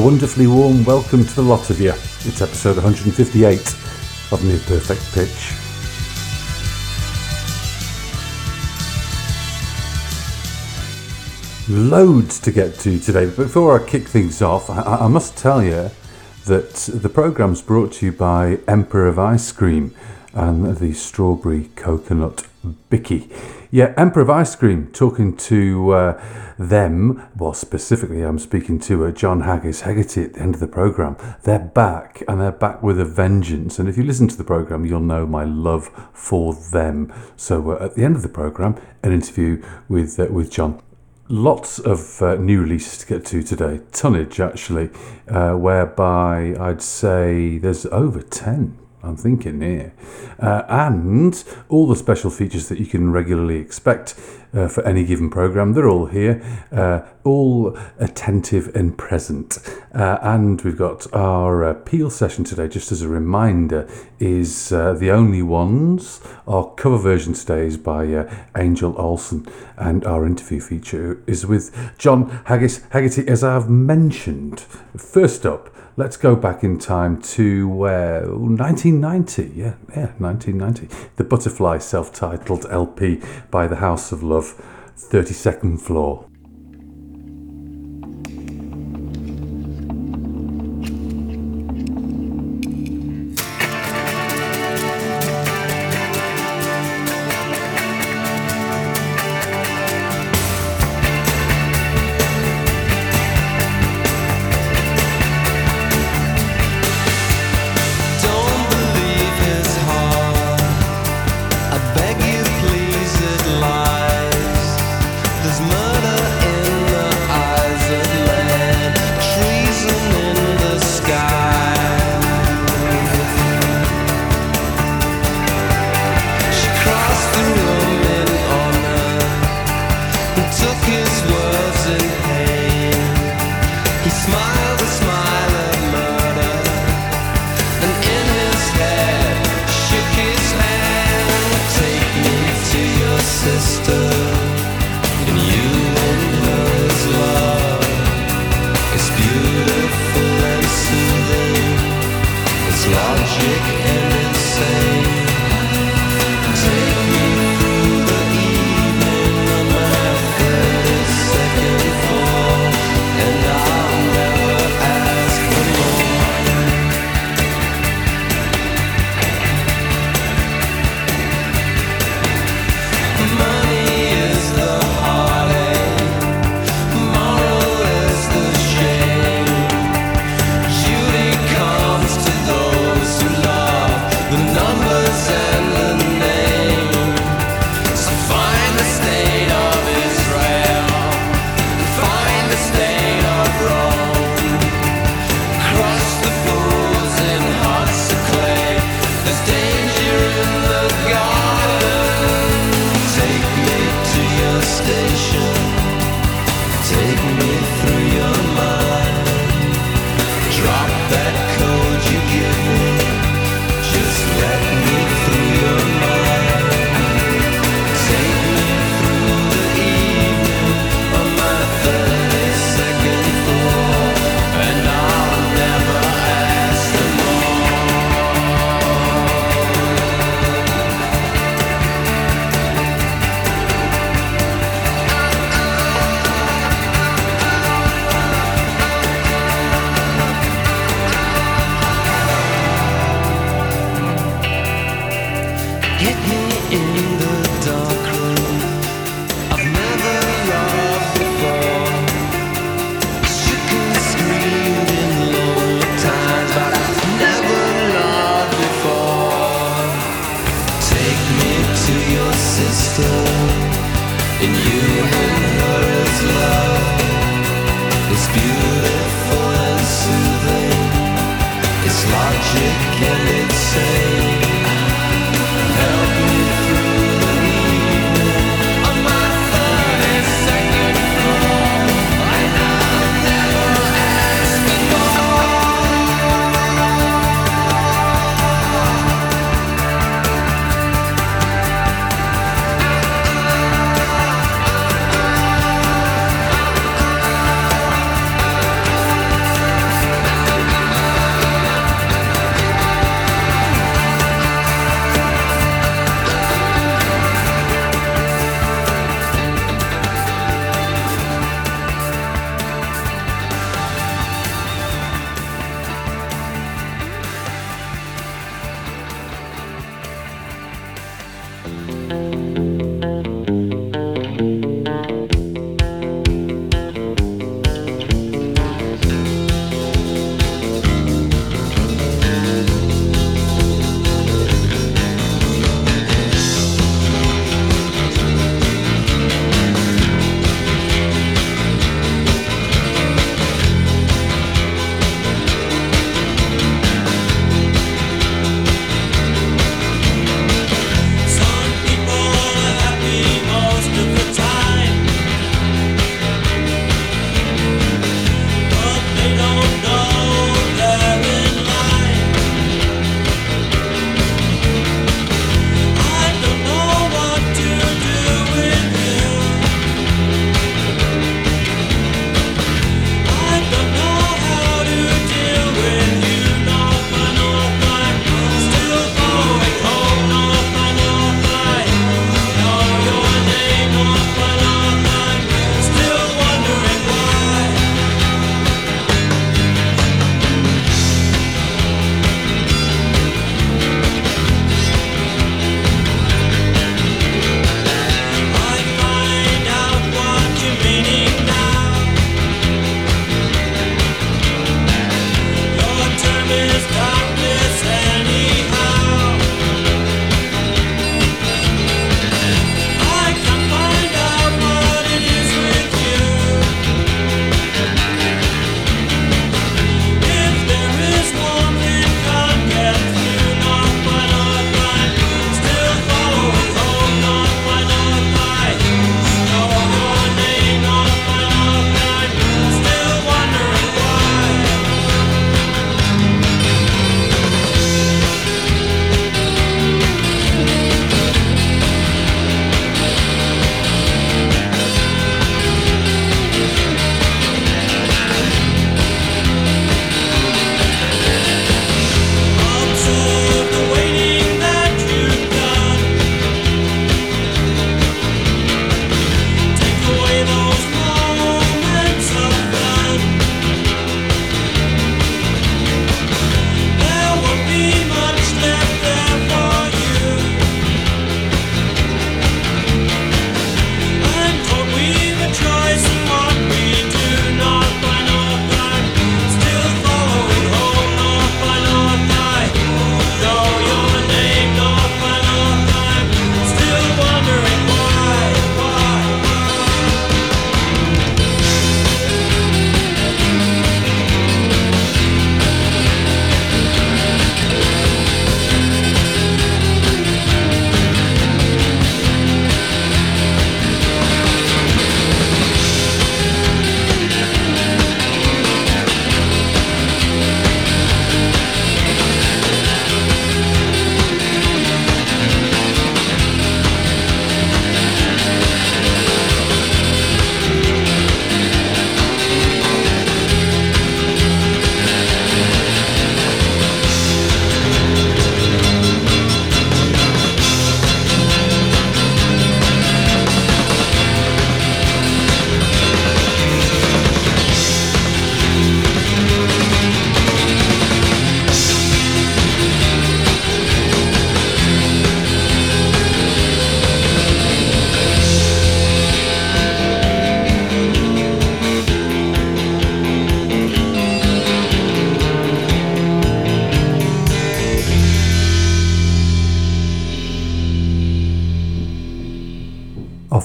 A wonderfully warm welcome to the lot of you. It's episode 158 of Near Perfect Pitch. Loads to get to today, but before I kick things off, I, I must tell you that the programme's brought to you by Emperor of Ice Cream and the strawberry coconut bicky. Yeah, Emperor of Ice Cream talking to uh, them. Well, specifically, I'm speaking to uh, John Haggis Hegarty at the end of the program. They're back, and they're back with a vengeance. And if you listen to the program, you'll know my love for them. So uh, at the end of the program, an interview with uh, with John. Lots of uh, new releases to get to today, tonnage actually, uh, whereby I'd say there's over 10 I'm thinking here. Uh, and all the special features that you can regularly expect uh, for any given program, they're all here, uh, all attentive and present. Uh, and we've got our uh, Peel session today, just as a reminder, is uh, The Only Ones. Our cover version today is by Angel Olsen, and our interview feature is with John Haggis Haggerty, as I've mentioned. First up, let's go back in time to uh, 1990. Yeah, yeah, 1990. The Butterfly self titled LP by the House of Love, 32nd Floor.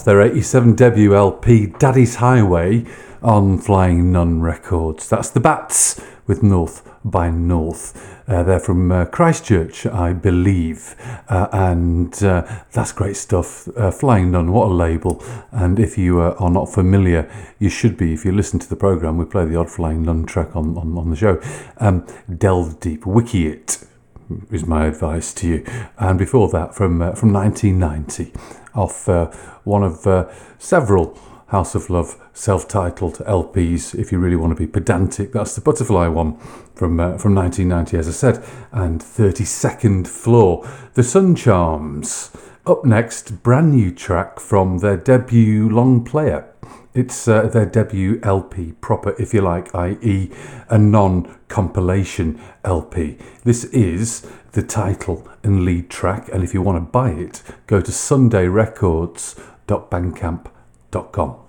Their 87 debut LP, Daddy's Highway, on Flying Nun Records. That's the Bats with North by North. Uh, they're from uh, Christchurch, I believe, uh, and uh, that's great stuff. Uh, Flying Nun, what a label! And if you uh, are not familiar, you should be. If you listen to the program, we play the odd Flying Nun track on, on, on the show. Um, delve deep, wiki it is my advice to you. And before that, from from 1990, off one of several House of Love self-titled LPs. If you really want to be pedantic, that's the Butterfly one from uh, from 1990, as I said, and 32nd Floor, The Sun Charms. Up next, brand new track from their debut long player. It's uh, their debut LP proper, if you like, i.e., a non compilation LP. This is the title and lead track, and if you want to buy it, go to sundayrecords.bandcamp.com.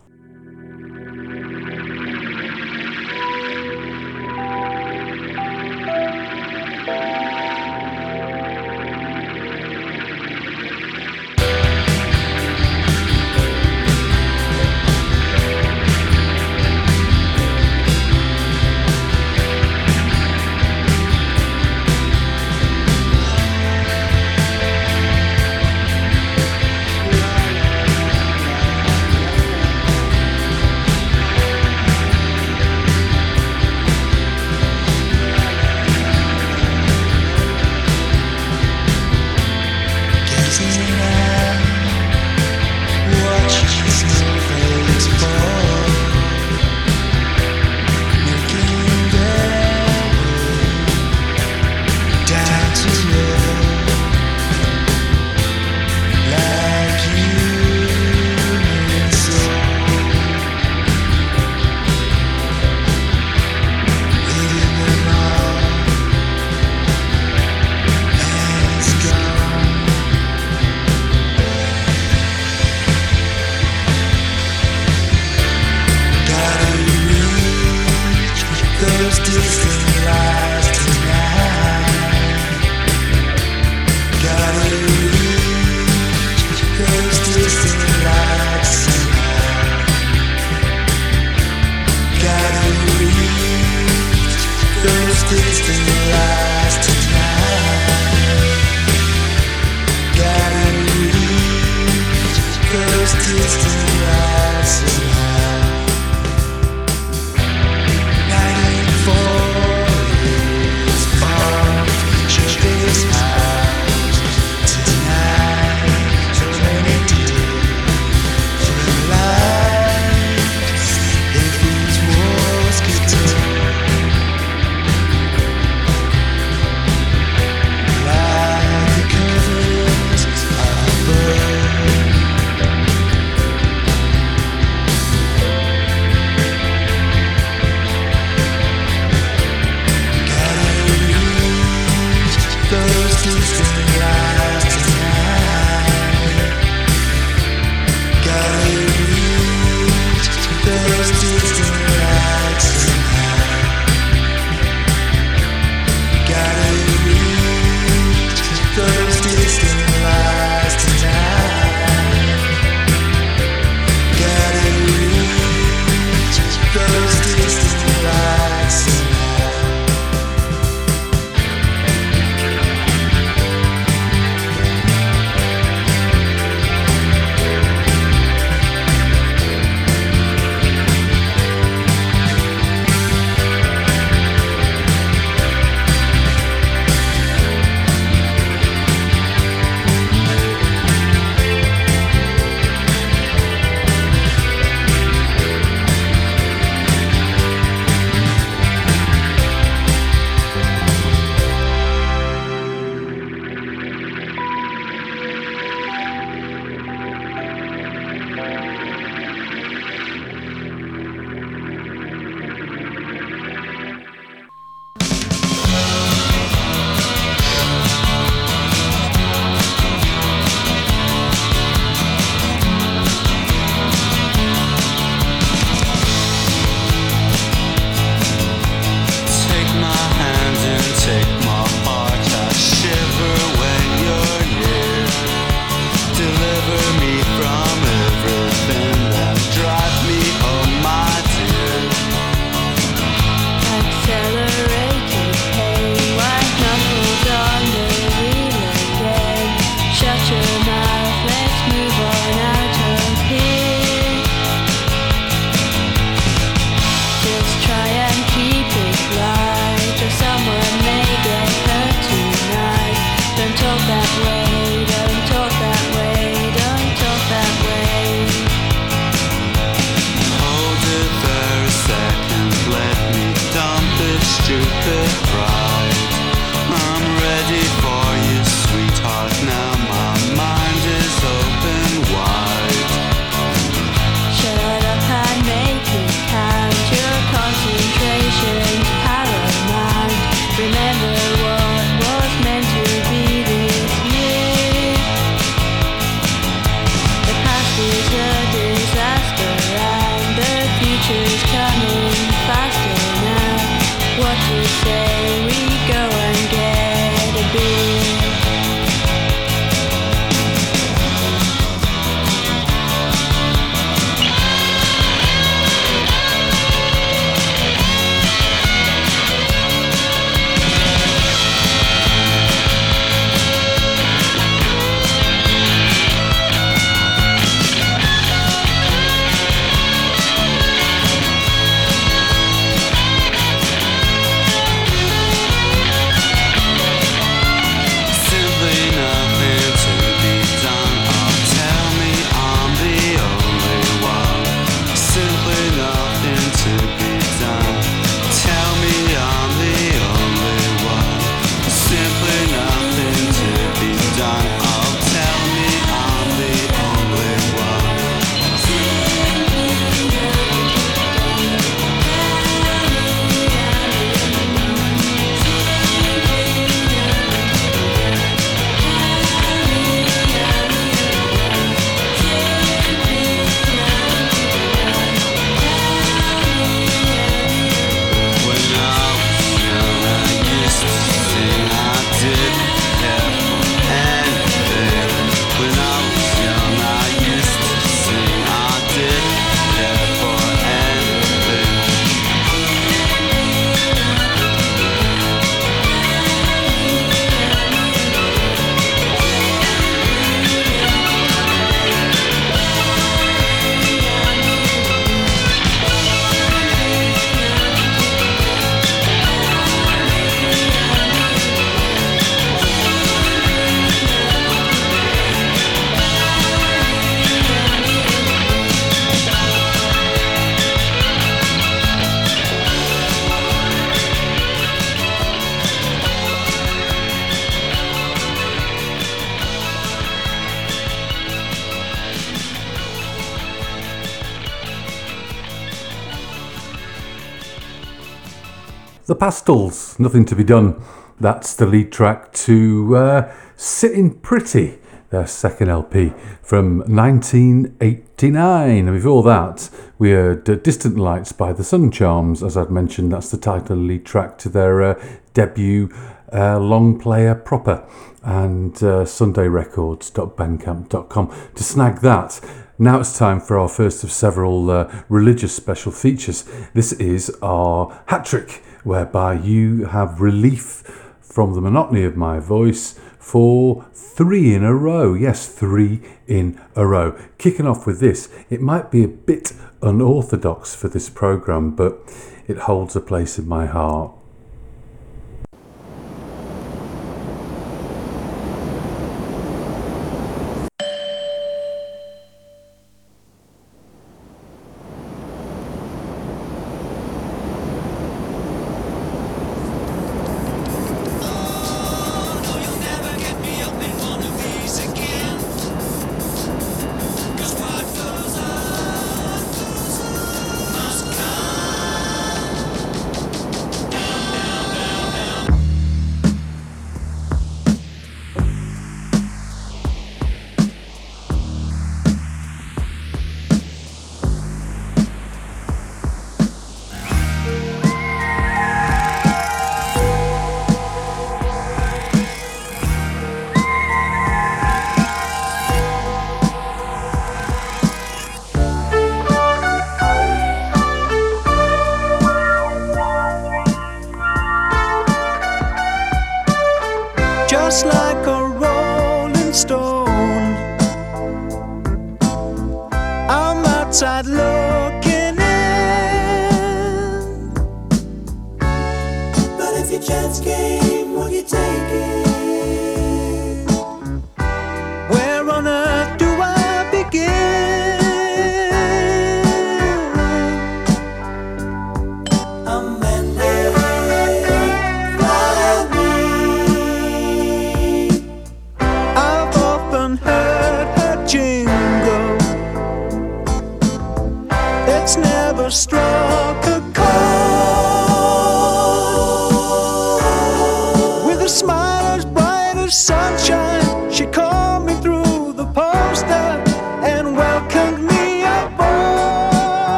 Pastels, Nothing to Be Done. That's the lead track to uh, Sitting Pretty, their second LP from 1989. And before that, we heard Distant Lights by the Sun Charms. As I'd mentioned, that's the title lead track to their uh, debut uh, long player proper and uh, sundayrecords.bandcamp.com to snag that. Now it's time for our first of several uh, religious special features. This is our hat trick whereby you have relief from the monotony of my voice for three in a row. Yes, three in a row. Kicking off with this, it might be a bit unorthodox for this program, but it holds a place in my heart.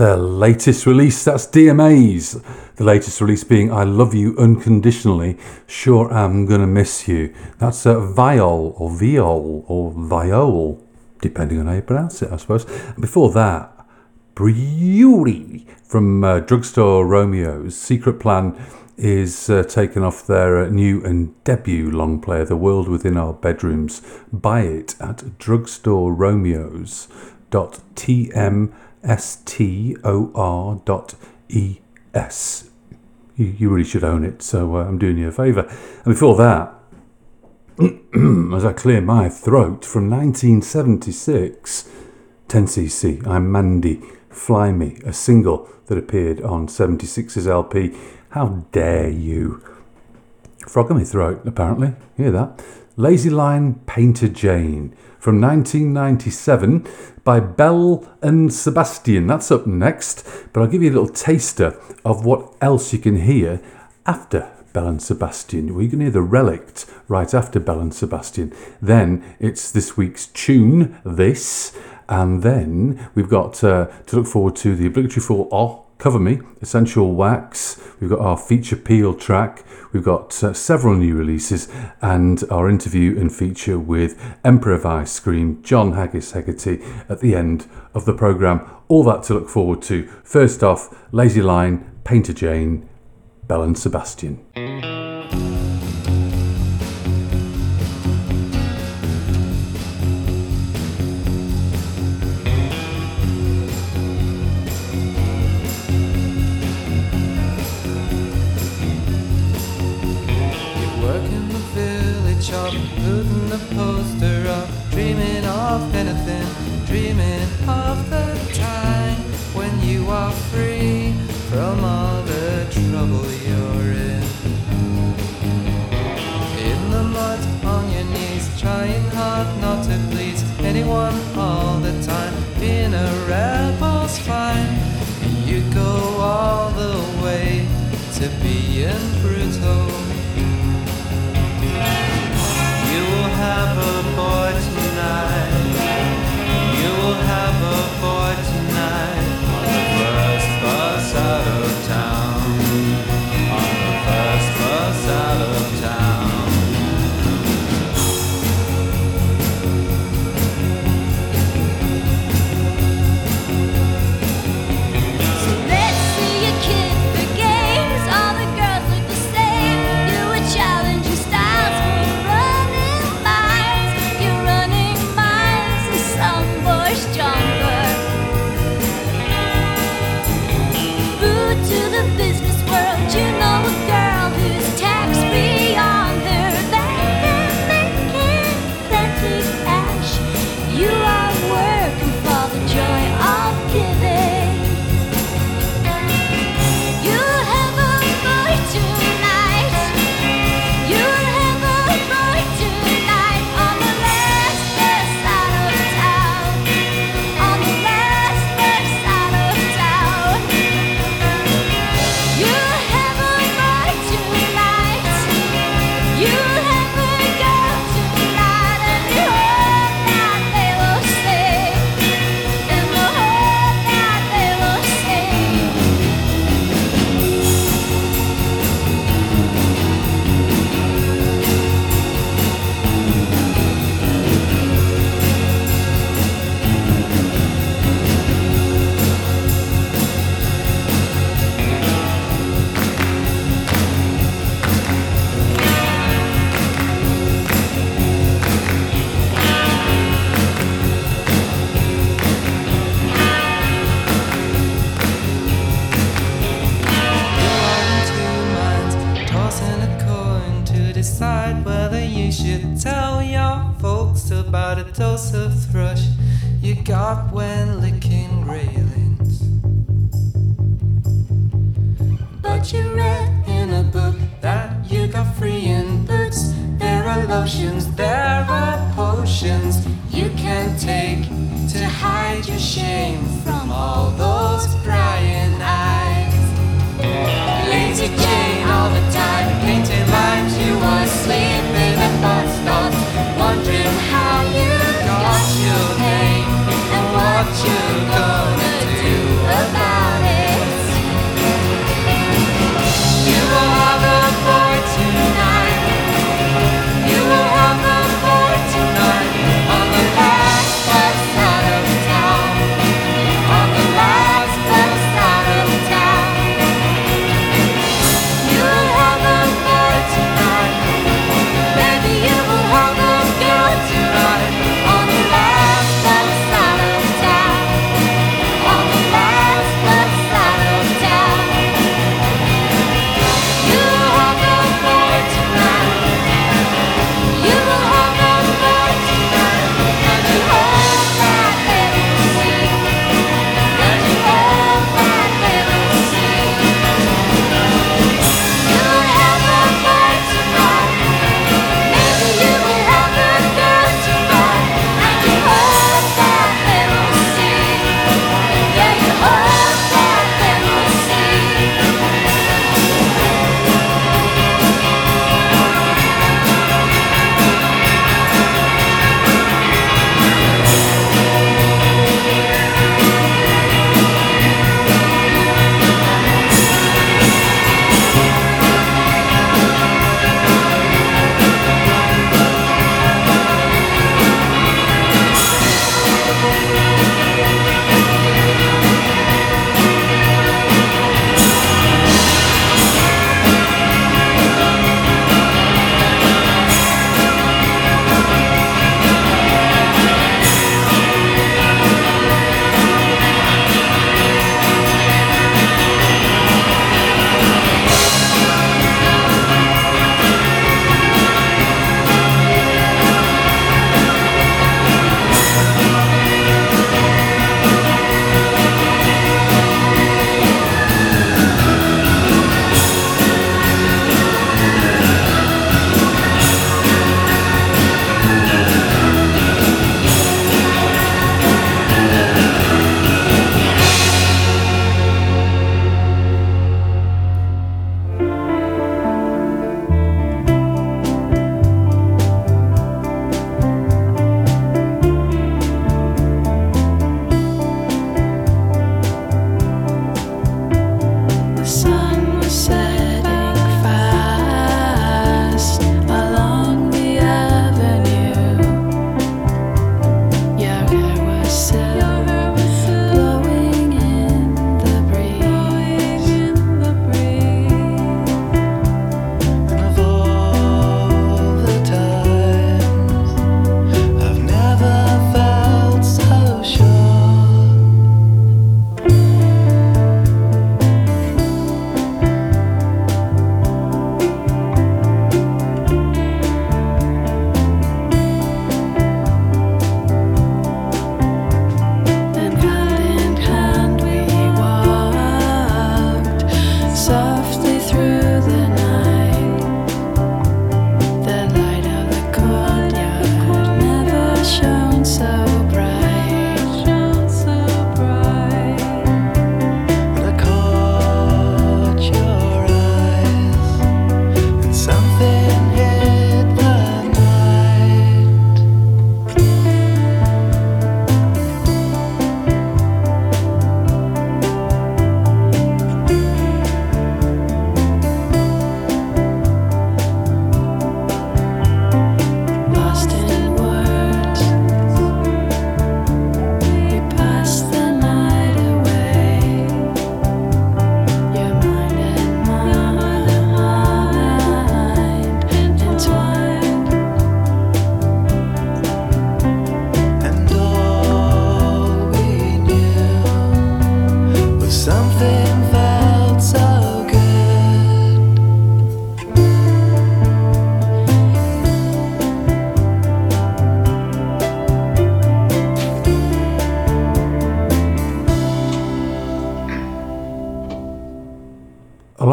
Their latest release. That's DMA's. The latest release being I Love You Unconditionally. Sure I'm gonna miss you. That's a viol or viol or viol, depending on how you pronounce it, I suppose. Before that, Beauty from uh, Drugstore Romeo's Secret Plan is uh, taken off their uh, new and debut long player, The World Within Our Bedrooms. Buy it at drugstoreromeos.tmstor.es. You, you really should own it, so uh, I'm doing you a favour. And before that, as I clear my throat, from 1976, 10cc, I'm Mandy. Fly Me, a single that appeared on 76's LP. How dare you? Frog in my throat, apparently. Hear that? Lazy Line Painter Jane from 1997 by Belle and Sebastian. That's up next, but I'll give you a little taster of what else you can hear after Belle and Sebastian. Well, you can hear the relict right after Belle and Sebastian. Then it's this week's tune, This, and then we've got uh, to look forward to the obligatory for Oh, Cover Me, Essential Wax. We've got our feature peel track. We've got uh, several new releases and our interview and feature with Emperor of Ice Cream, John Haggis Hegarty at the end of the programme. All that to look forward to. First off, Lazy Line, Painter Jane, Belle and Sebastian. Of anything, dreaming of the time when you are free from all the trouble you're in. In the mud, on your knees, trying hard not to please anyone all the time. Being a rebel's fine, you go all the way to being brutal. You will have a boy tonight. Got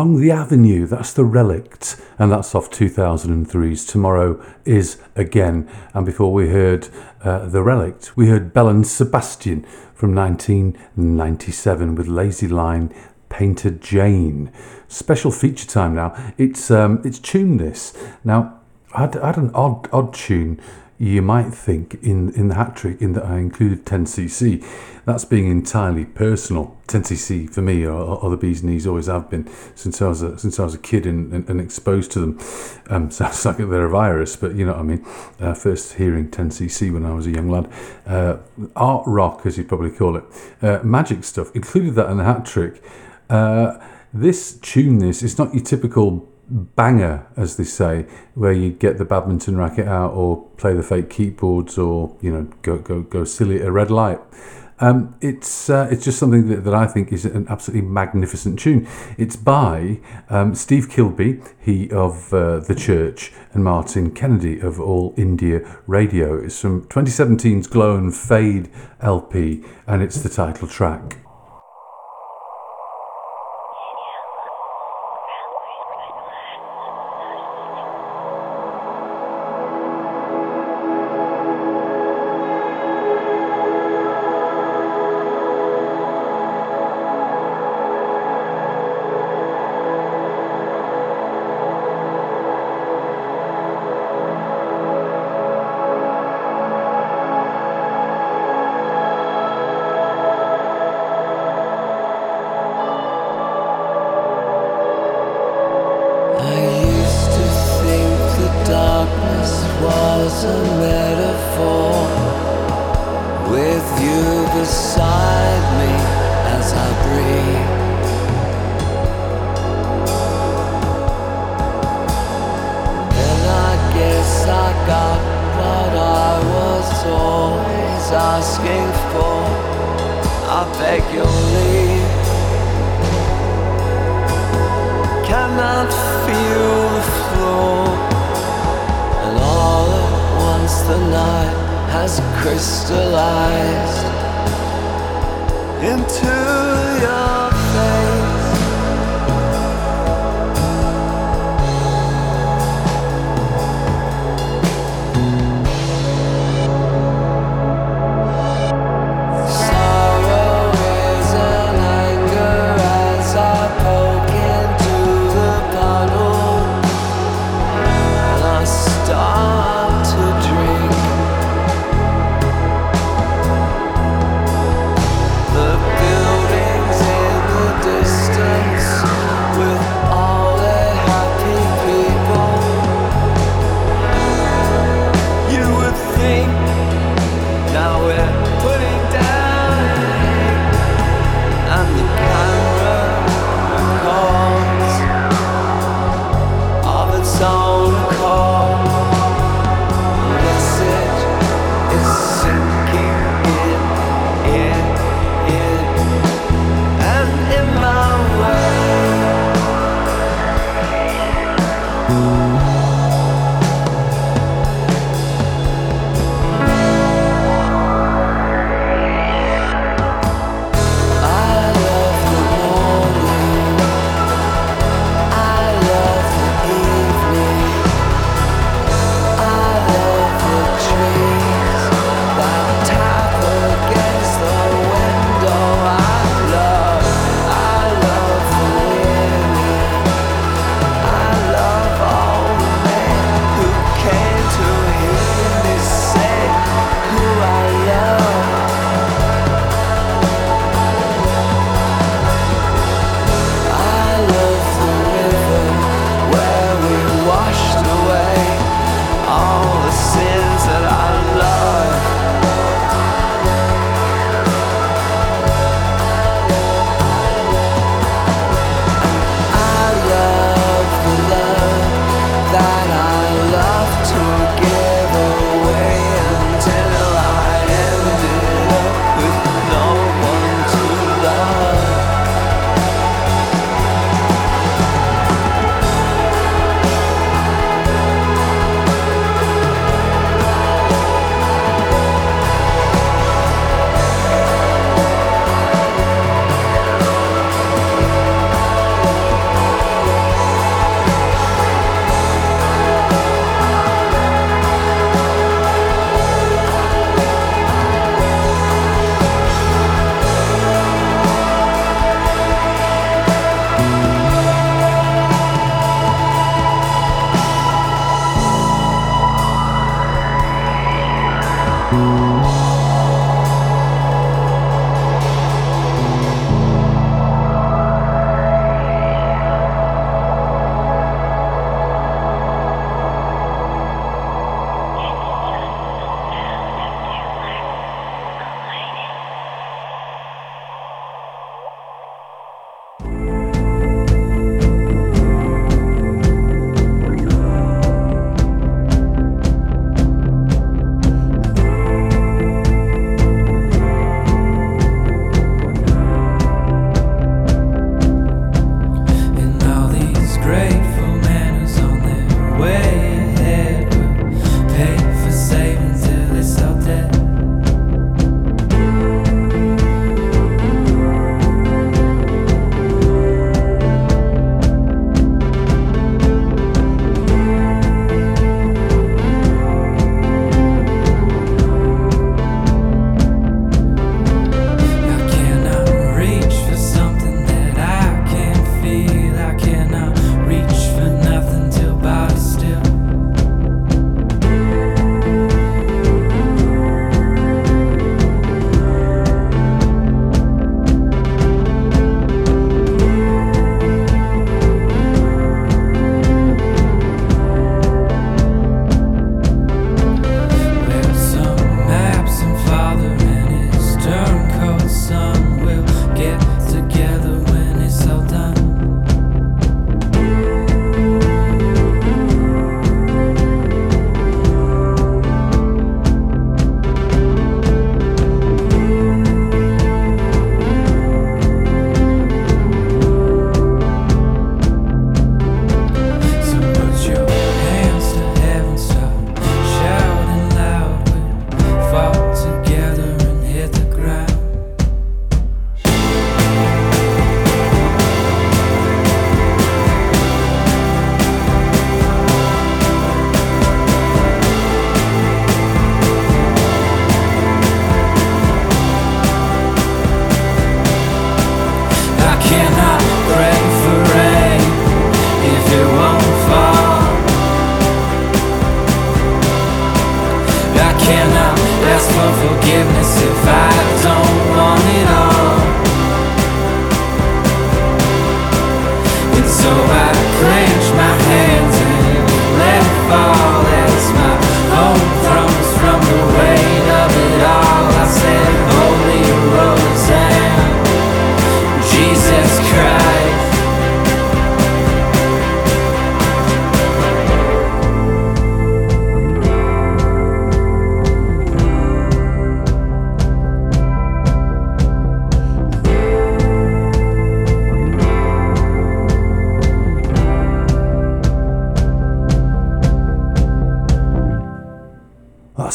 Along the Avenue, that's The Relict, and that's off 2003's Tomorrow is Again. And before we heard uh, The Relict, we heard Belle and Sebastian from 1997 with Lazy Line Painter Jane. Special feature time now. It's um, it's tuned this. Now, I had, I had an odd odd tune you might think in, in the hat trick in that I included 10cc. That's being entirely personal. 10cc for me, or, or the bees and knees, always have been since I was a, since I was a kid and, and, and exposed to them. Um, sounds like they're a virus, but you know what I mean. Uh, first hearing 10cc when I was a young lad, uh, art rock as you'd probably call it, uh, magic stuff. Included that in the hat trick. Uh, this tune, this it's not your typical banger, as they say, where you get the badminton racket out or play the fake keyboards or you know go go go silly at a red light. Um, it's uh, it's just something that, that I think is an absolutely magnificent tune. It's by um, Steve Kilbey, he of uh, the Church, and Martin Kennedy of All India Radio. It's from 2017's Glow and Fade LP, and it's the title track.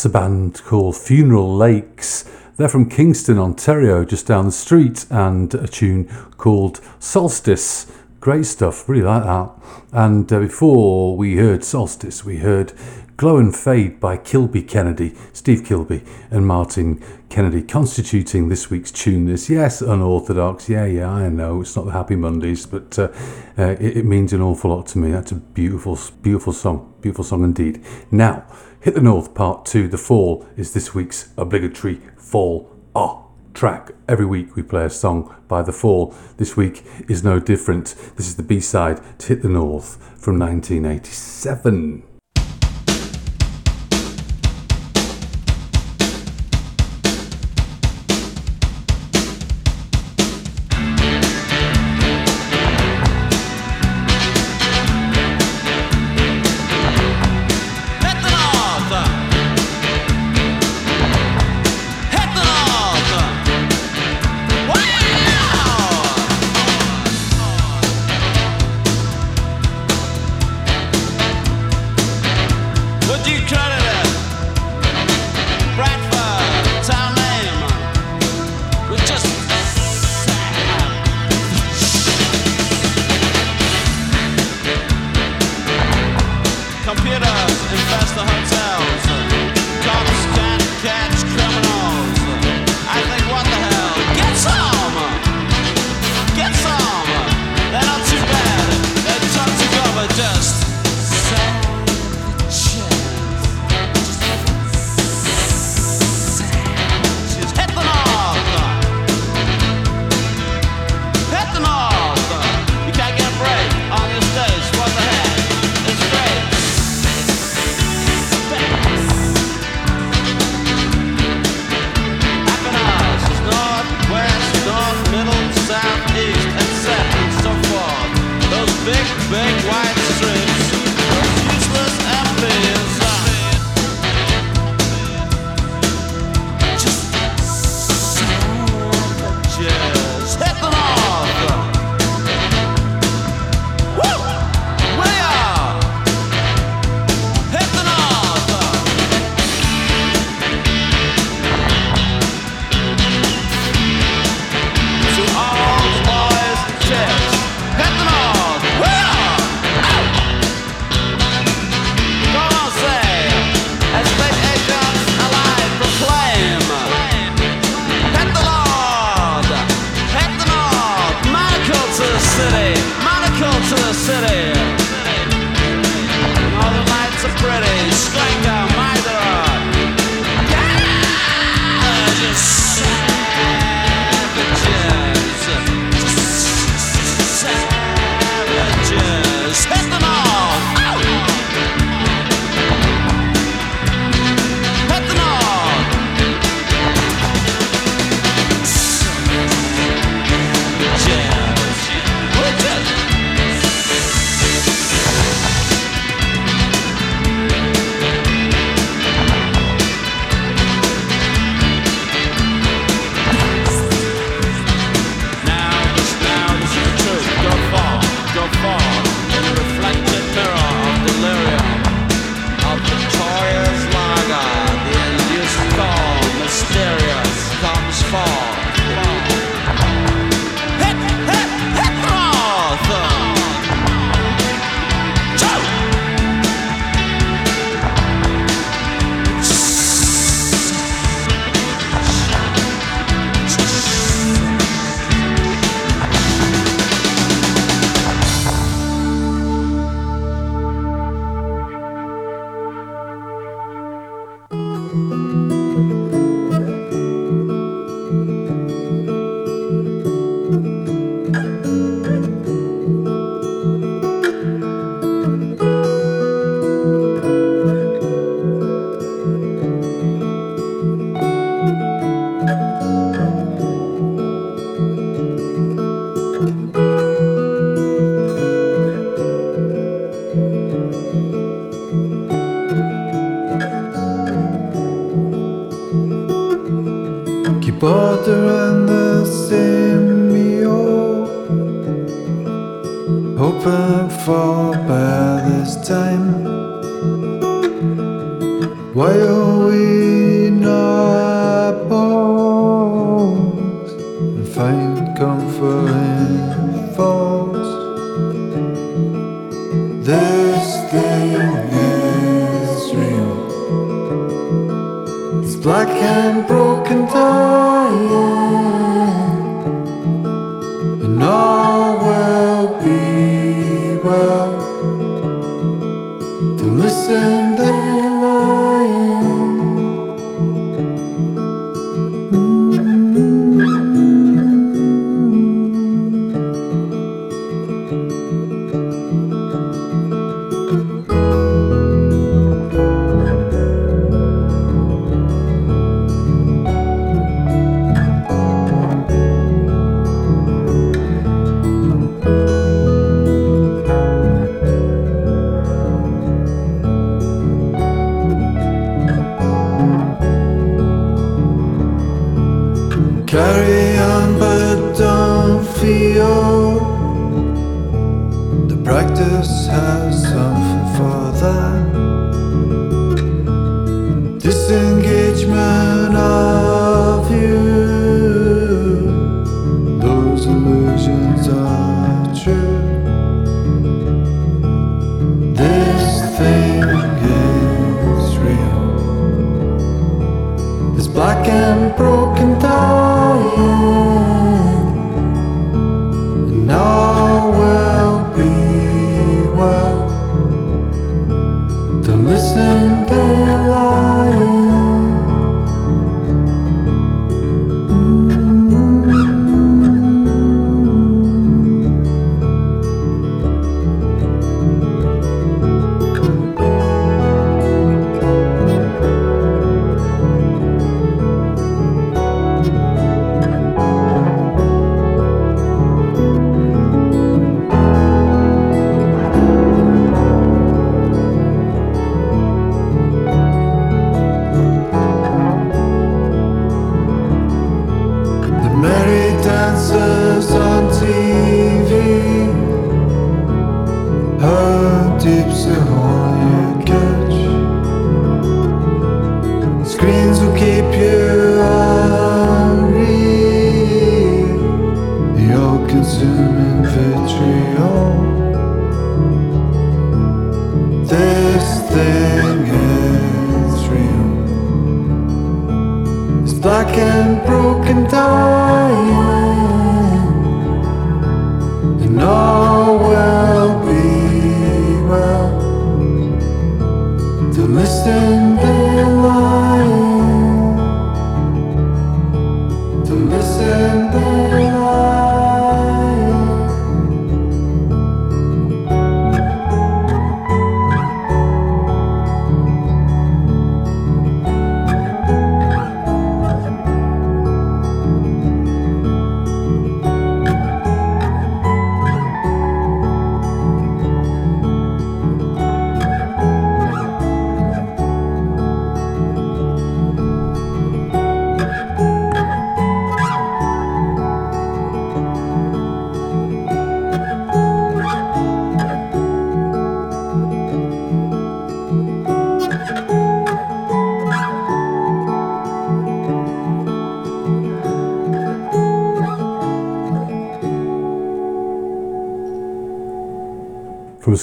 That's a band called Funeral Lakes. They're from Kingston, Ontario, just down the street, and a tune called Solstice. Great stuff, really like that. And uh, before we heard Solstice, we heard Glow and Fade by Kilbey Kennedy, Steve Kilbey, and Martin Kennedy, constituting this week's tune. This, yes, unorthodox. Yeah, yeah, I know it's not the Happy Mondays, but uh, uh, it, it means an awful lot to me. That's a beautiful, beautiful song, beautiful song indeed. Now, Hit the North Part 2, The Fall, is this week's obligatory Fall Ah track. Every week we play a song by The Fall. This week is no different. This is the B side to Hit the North from 1987. To listen,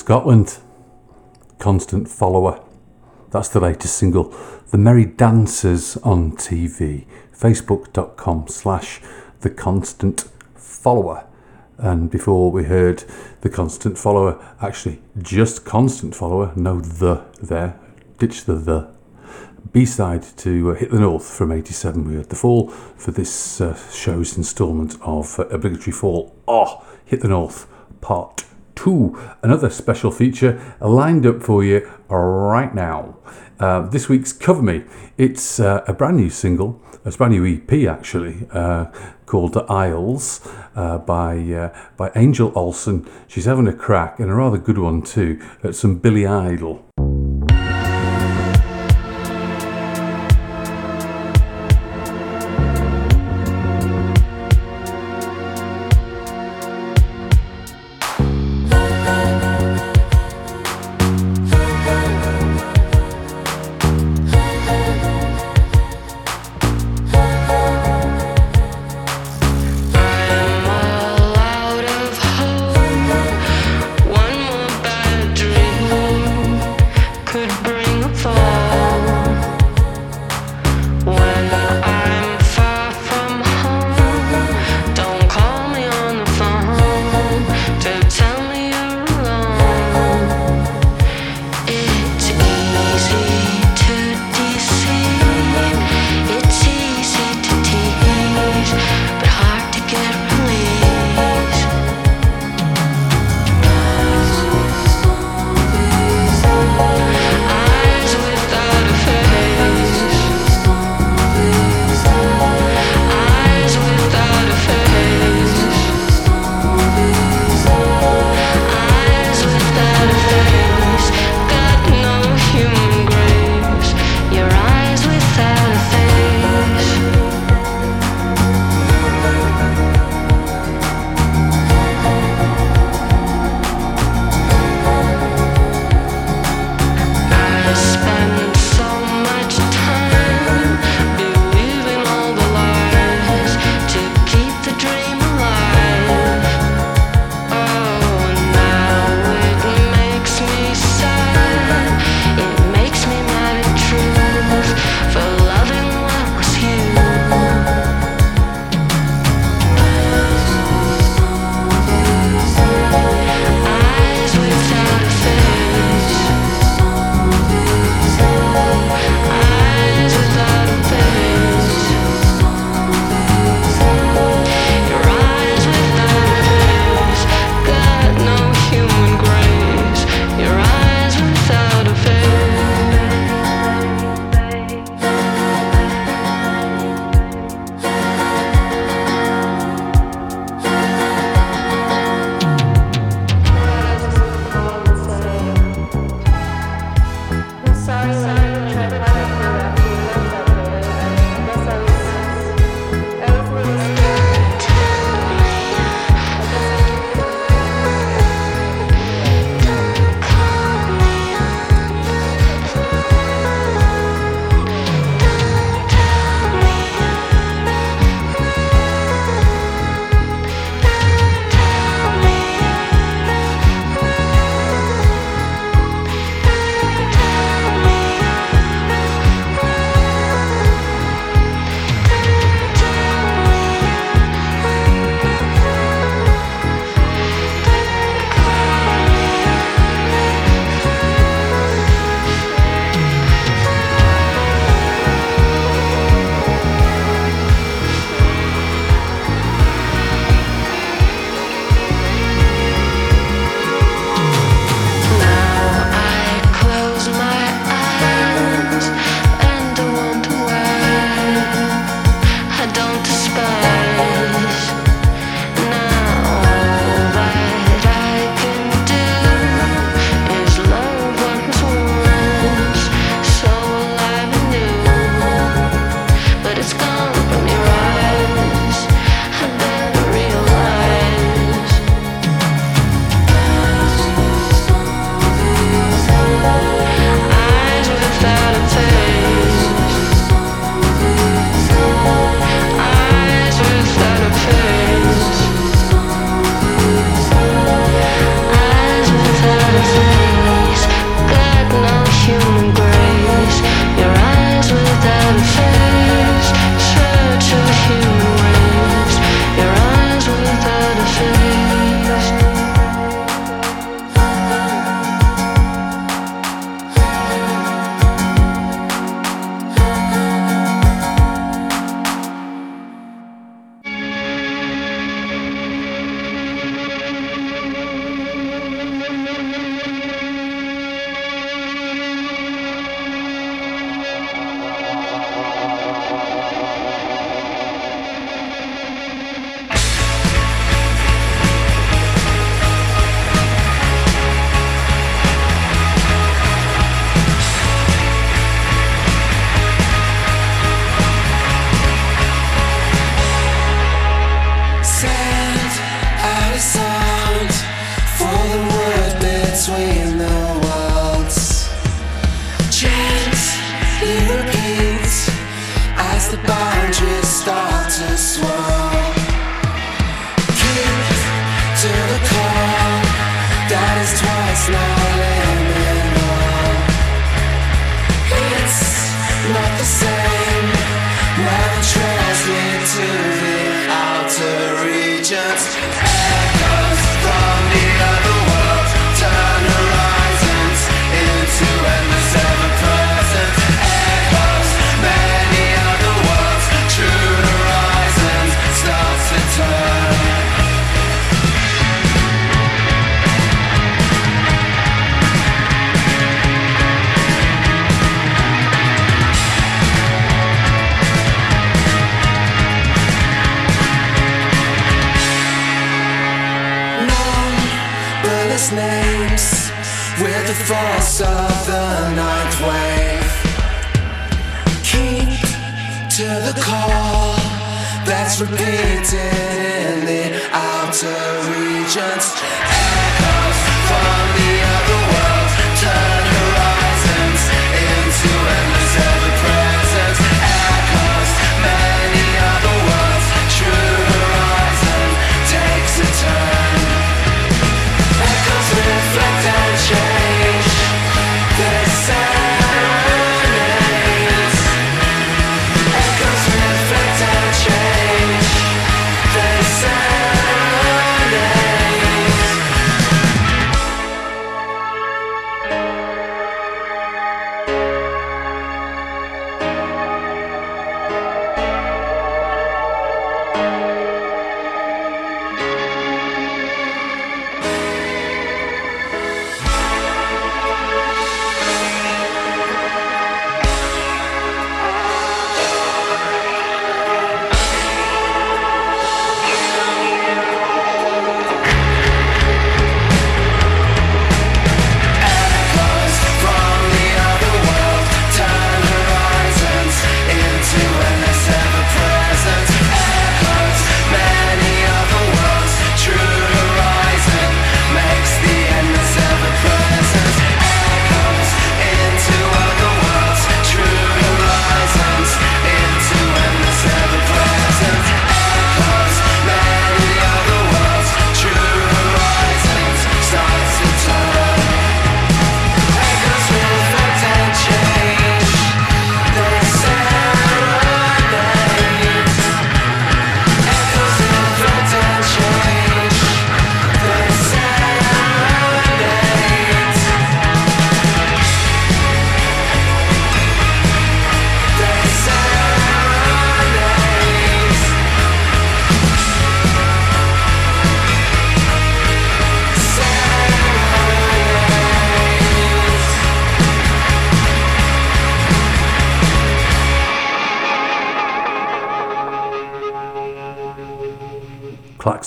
Scotland, Constant Follower. That's the latest single. The Merry Dancers on TV. Facebook.com slash The Constant Follower. And before we heard The Constant Follower, actually just Constant Follower, no the there, ditch the the. B-side to uh, Hit the North from 87. We heard the fall for this uh, show's instalment of uh, Obligatory Fall. Oh, Hit the North, part Another special feature lined up for you right now. Uh, this week's Cover Me. It's uh, a brand new single, a brand new EP actually, uh, called The Aisles uh, by uh, by Angel Olsen. She's having a crack and a rather good one too at some Billy Idol.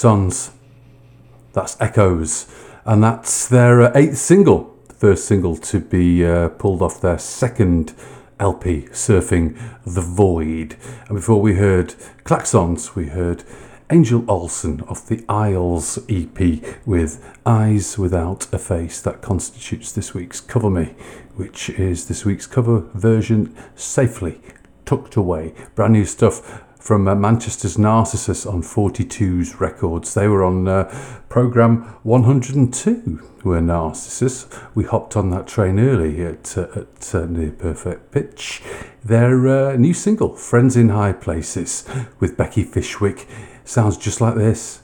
Klaxons. That's Echoes. And that's their uh, eighth single, the first single to be uh, pulled off their second LP, Surfing the Void. And before we heard Klaxons, we heard Angel Olsen of the Aisles EP with Eyes Without a Face. That constitutes this week's Cover Me, which is this week's cover version safely tucked away. Brand new stuff from uh, Manchester's Narcissus on 42's records. They were on uh, program 102. Were Narcissus. We hopped on that train early at uh, at uh, near perfect pitch. Their uh, new single, "Friends in High Places," with Becky Fishwick, sounds just like this.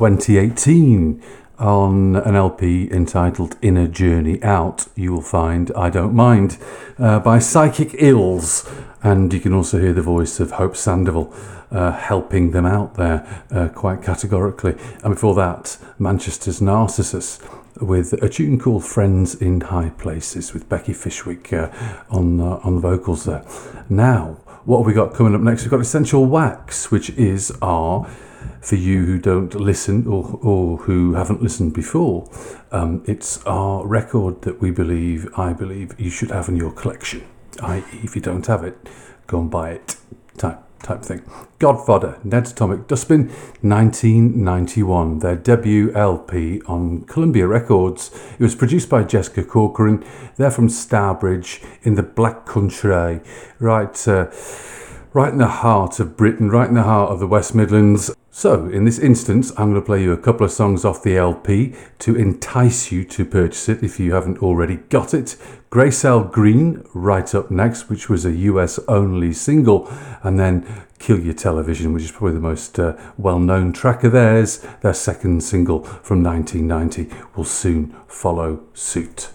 2018 on an LP entitled Inner Journey Out. You will find I Don't Mind uh, by Psychic Ills, and you can also hear the voice of Hope Sandoval uh, helping them out there uh, quite categorically. And before that, Manchester's Narcissus with a tune called Friends in High Places with Becky Fishwick uh, on, on the vocals there. Now, what have we got coming up next? We've got Essential Wax, which is our, for you who don't listen or, or who haven't listened before, um, it's our record that we believe, I believe, you should have in your collection. I.e., if you don't have it, go and buy it type type thing. Godfodder, Ned's Atomic Dustbin, 1991, their debut LP on Columbia Records. It was produced by Jessica Corcoran. They're from Stourbridge in the Black Country, right, uh, right in the heart of Britain, right in the heart of the West Midlands. So, in this instance, I'm going to play you a couple of songs off the LP to entice you to purchase it if you haven't already got it. Grey Cell Green, right up next, which was a US only single, and then Kill Your Television, which is probably the most uh, well known track of theirs. Their second single from 1990 will soon follow suit.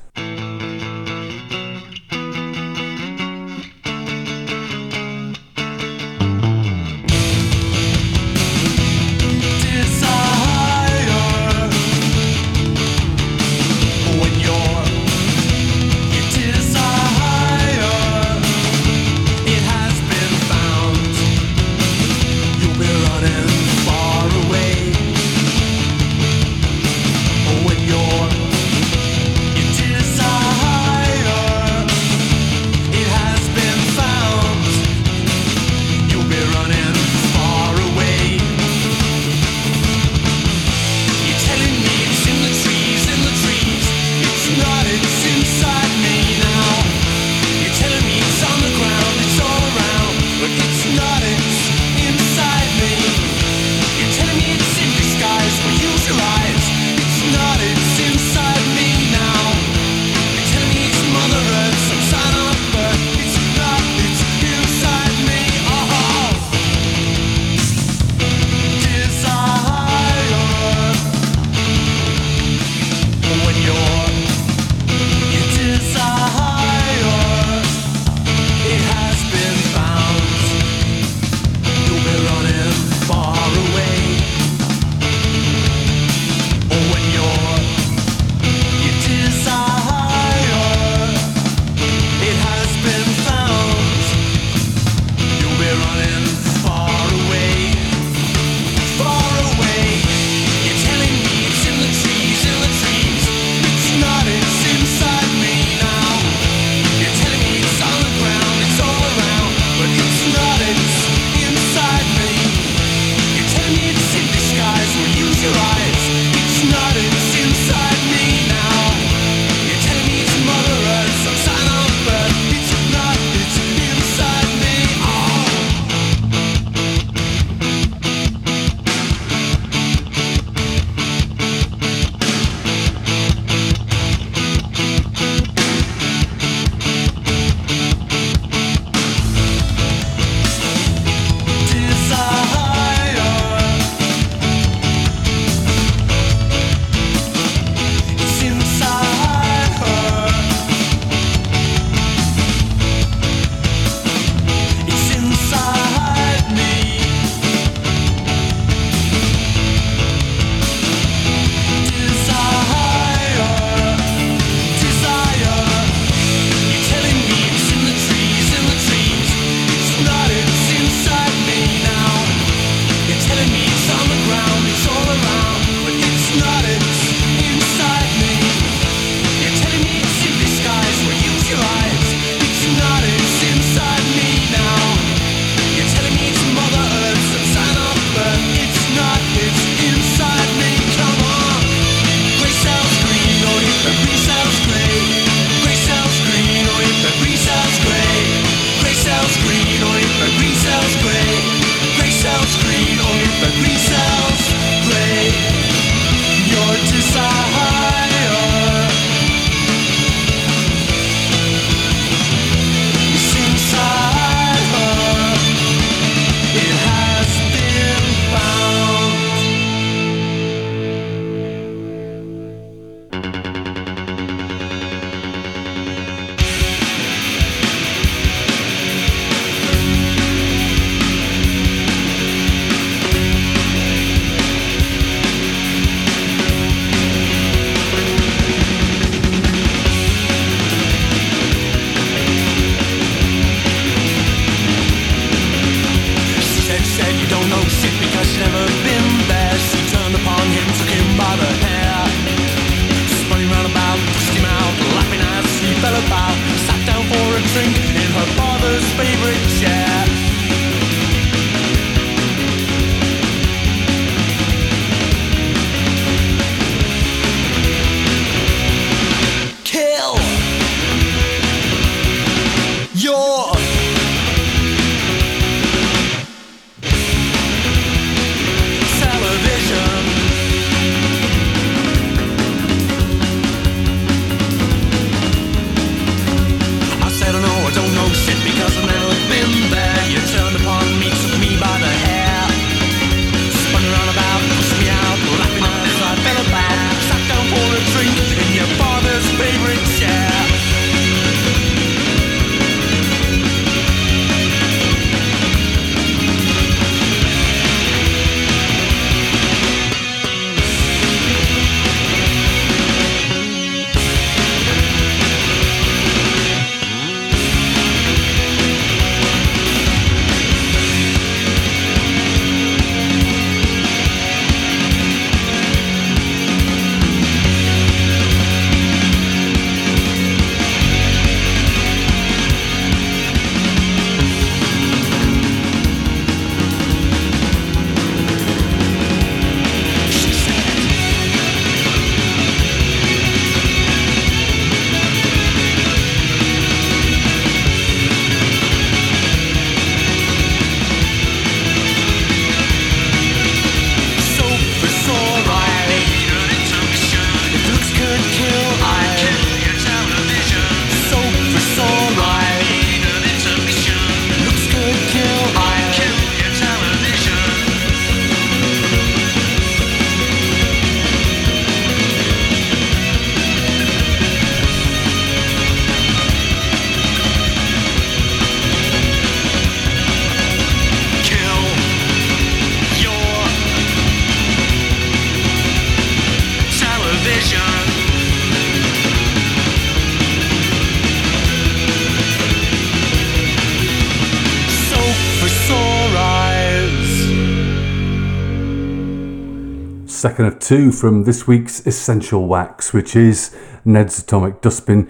second of two from this week's Essential Wax, which is Ned's Atomic Dustbin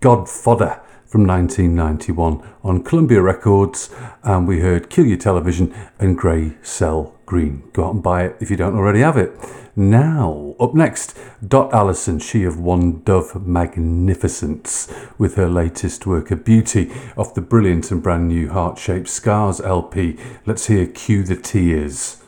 Godfodder from 1991 on Columbia Records. And we heard Kill Your Television and Grey Cell Green. Go out and buy it if you don't already have it. Now, up next, Dot Allison, she of One Dove Magnificence, with her latest work of beauty off the brilliant and brand new Heart Shaped Scars LP. Let's hear Cue the Tears.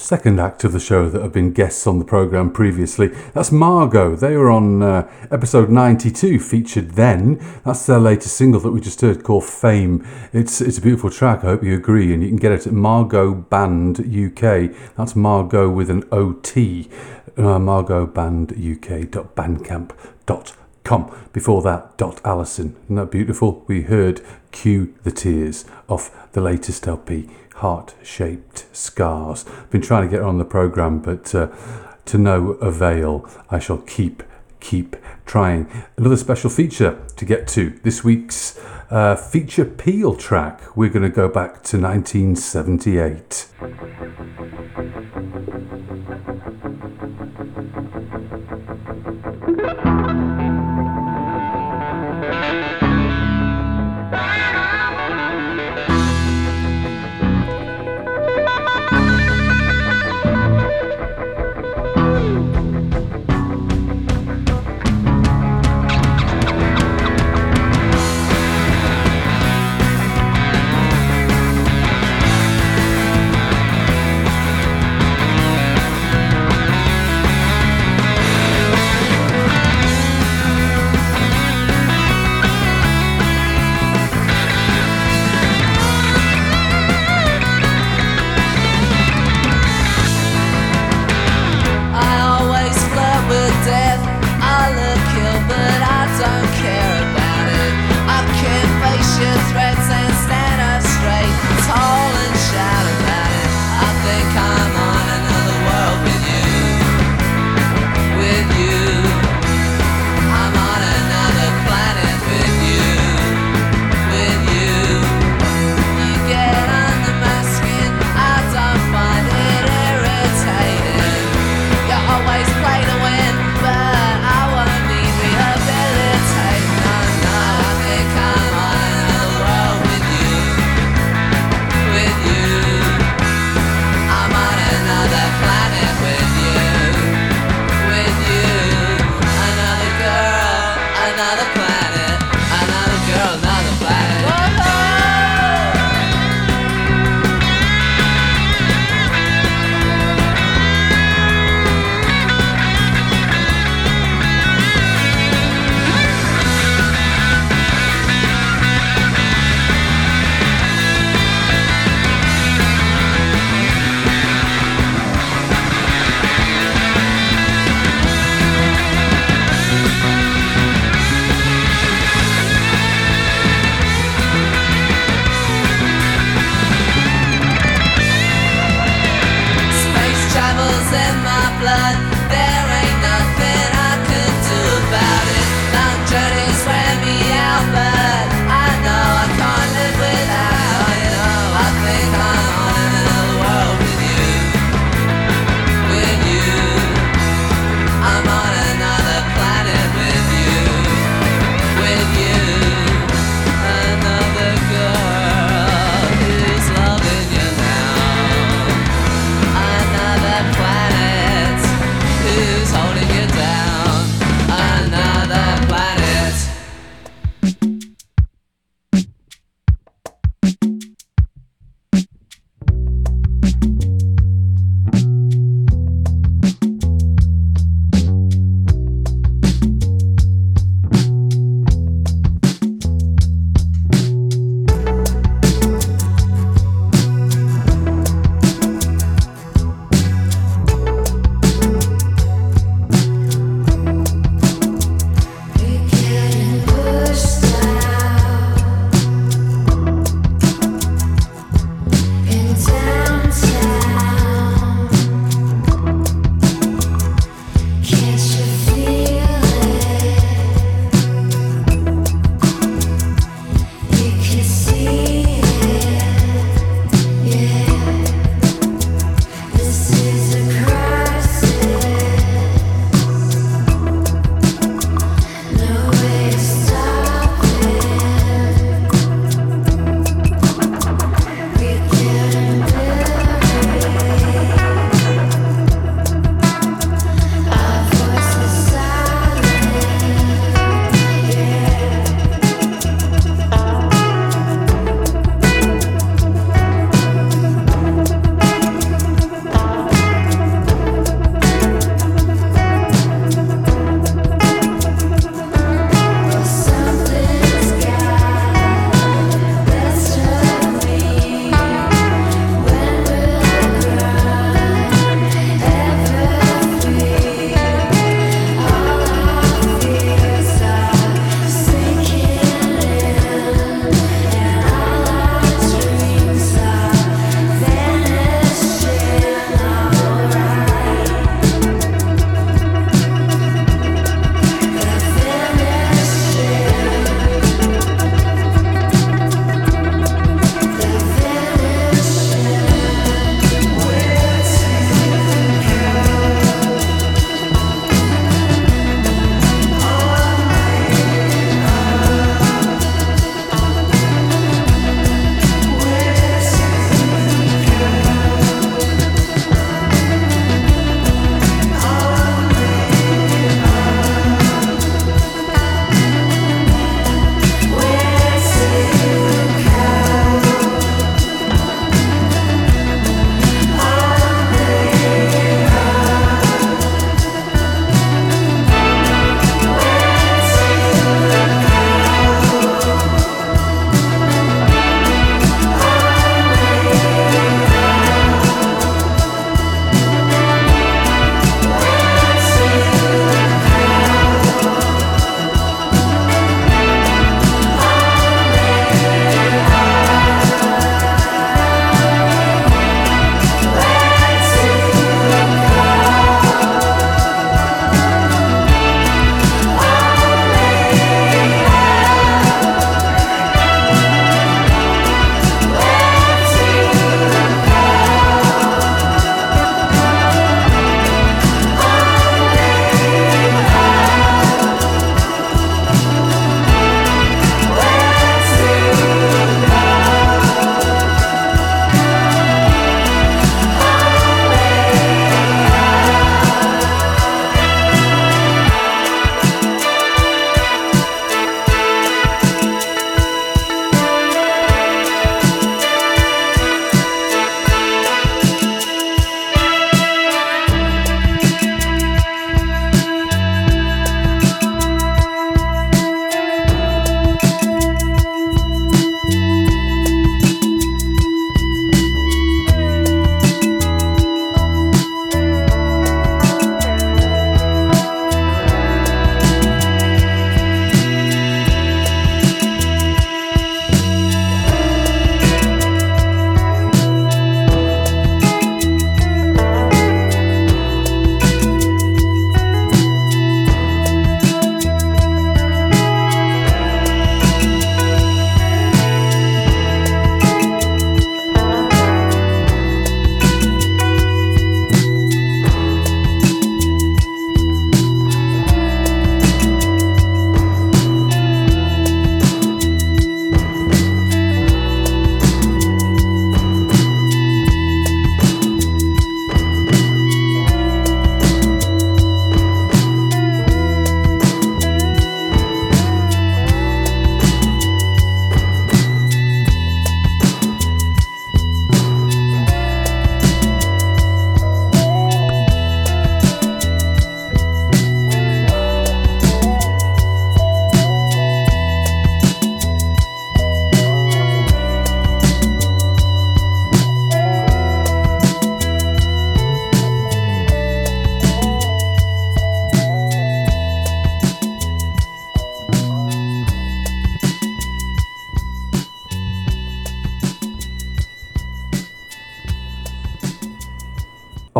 Second act of the show that have been guests on the programme previously. That's Margot. They were on uh, episode 92, featured then. That's their latest single that we just heard called Fame. It's it's a beautiful track, I hope you agree, and you can get it at Margot Band UK. That's Margot with an OT. Uh, margotbanduk.bandcamp.com. Before that, Dot Allison. Isn't that beautiful? We heard Cue the Tears off the latest LP, Heart Shaped Scars. Been trying to get her on the programme, but uh, to no avail. I shall keep, keep trying. Another special feature to get to this week's uh, feature peel track. We're going to go back to 1978.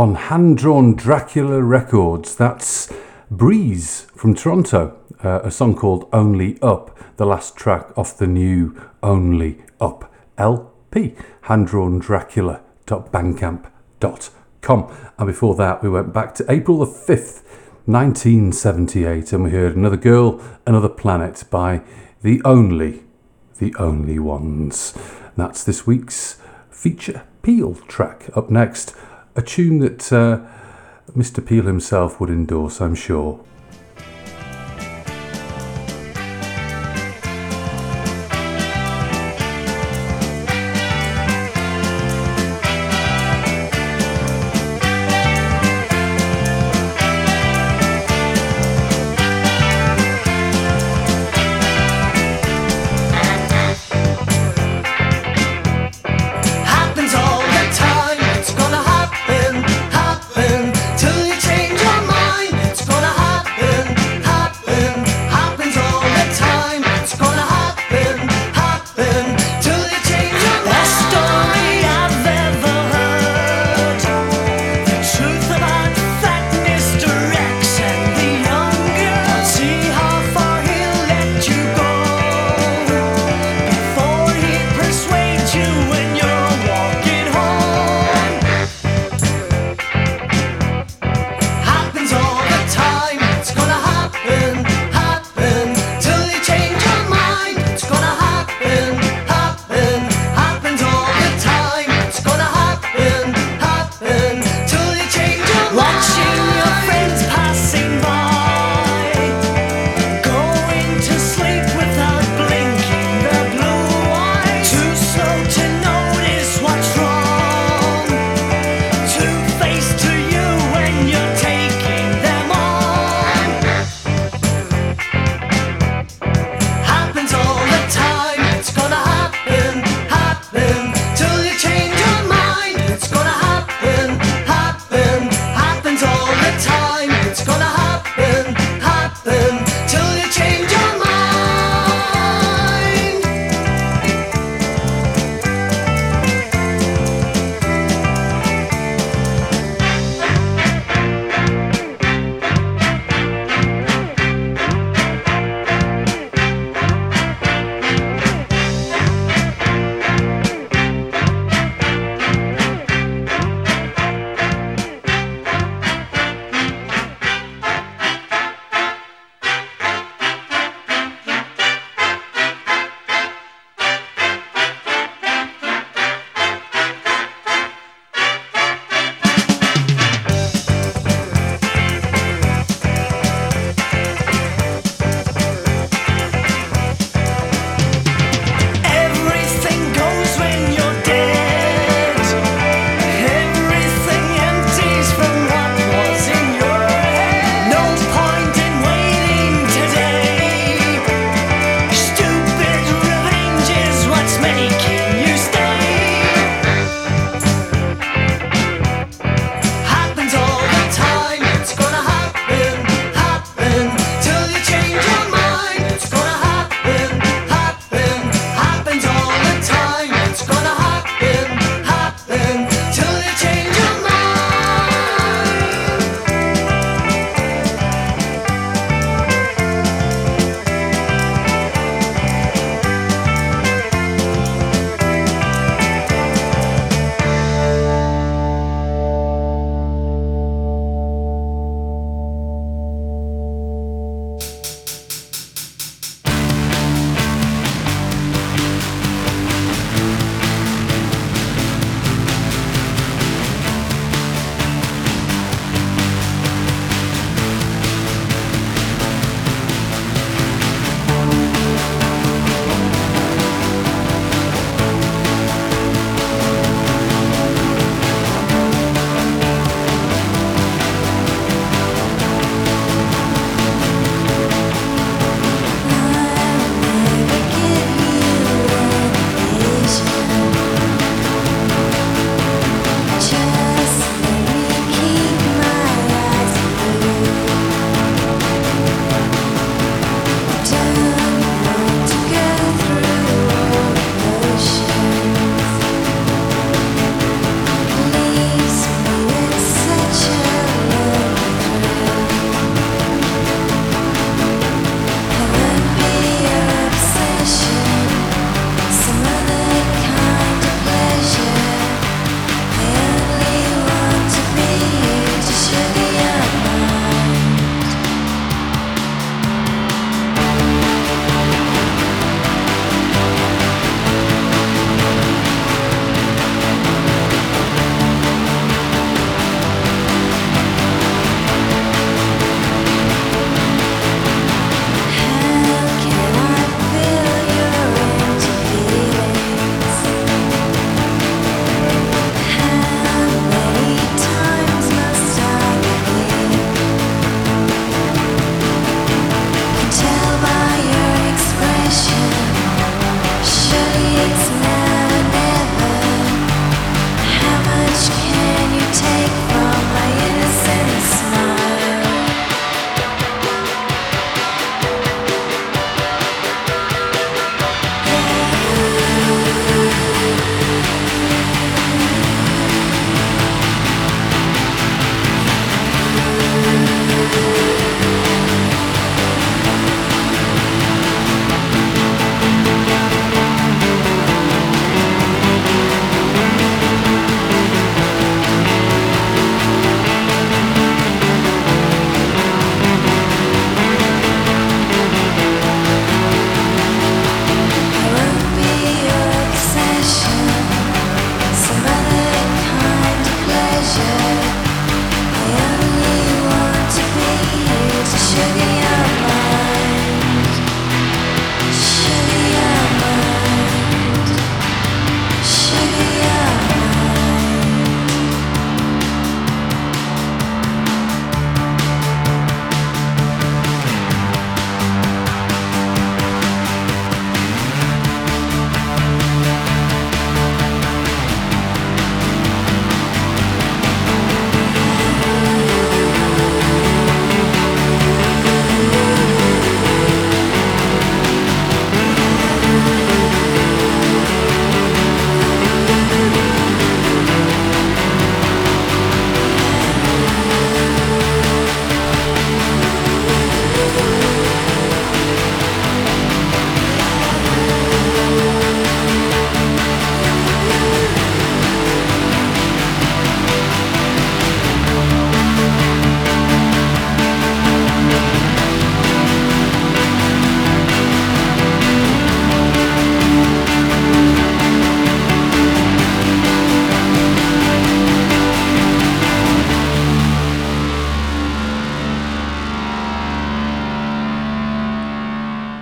On Hand Drawn Dracula Records. That's Breeze from Toronto, uh, a song called Only Up, the last track off the new Only Up LP, handdrawndracula.bandcamp.com. And before that, we went back to April the 5th, 1978, and we heard Another Girl, Another Planet by The Only, The Only Ones. That's this week's feature Peel track. Up next, a tune that uh, Mr. Peel himself would endorse, I'm sure.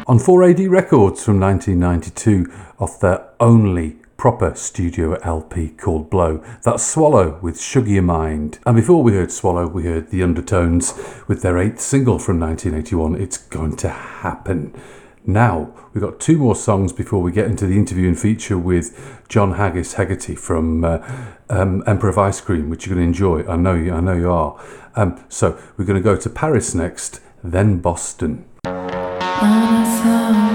On 4AD Records from 1992 off their only proper studio LP called Blow. That's Swallow with Sugar Your Mind. And before we heard Swallow, we heard The Undertones with their eighth single from 1981, It's Going to Happen. Now, we've got two more songs before we get into the interview and feature with John Haggis Hegarty from uh, um, Emperor of Ice Cream, which you're going to enjoy. I know you, I know you are. Um, so we're going to go to Paris next, then Boston. 啊。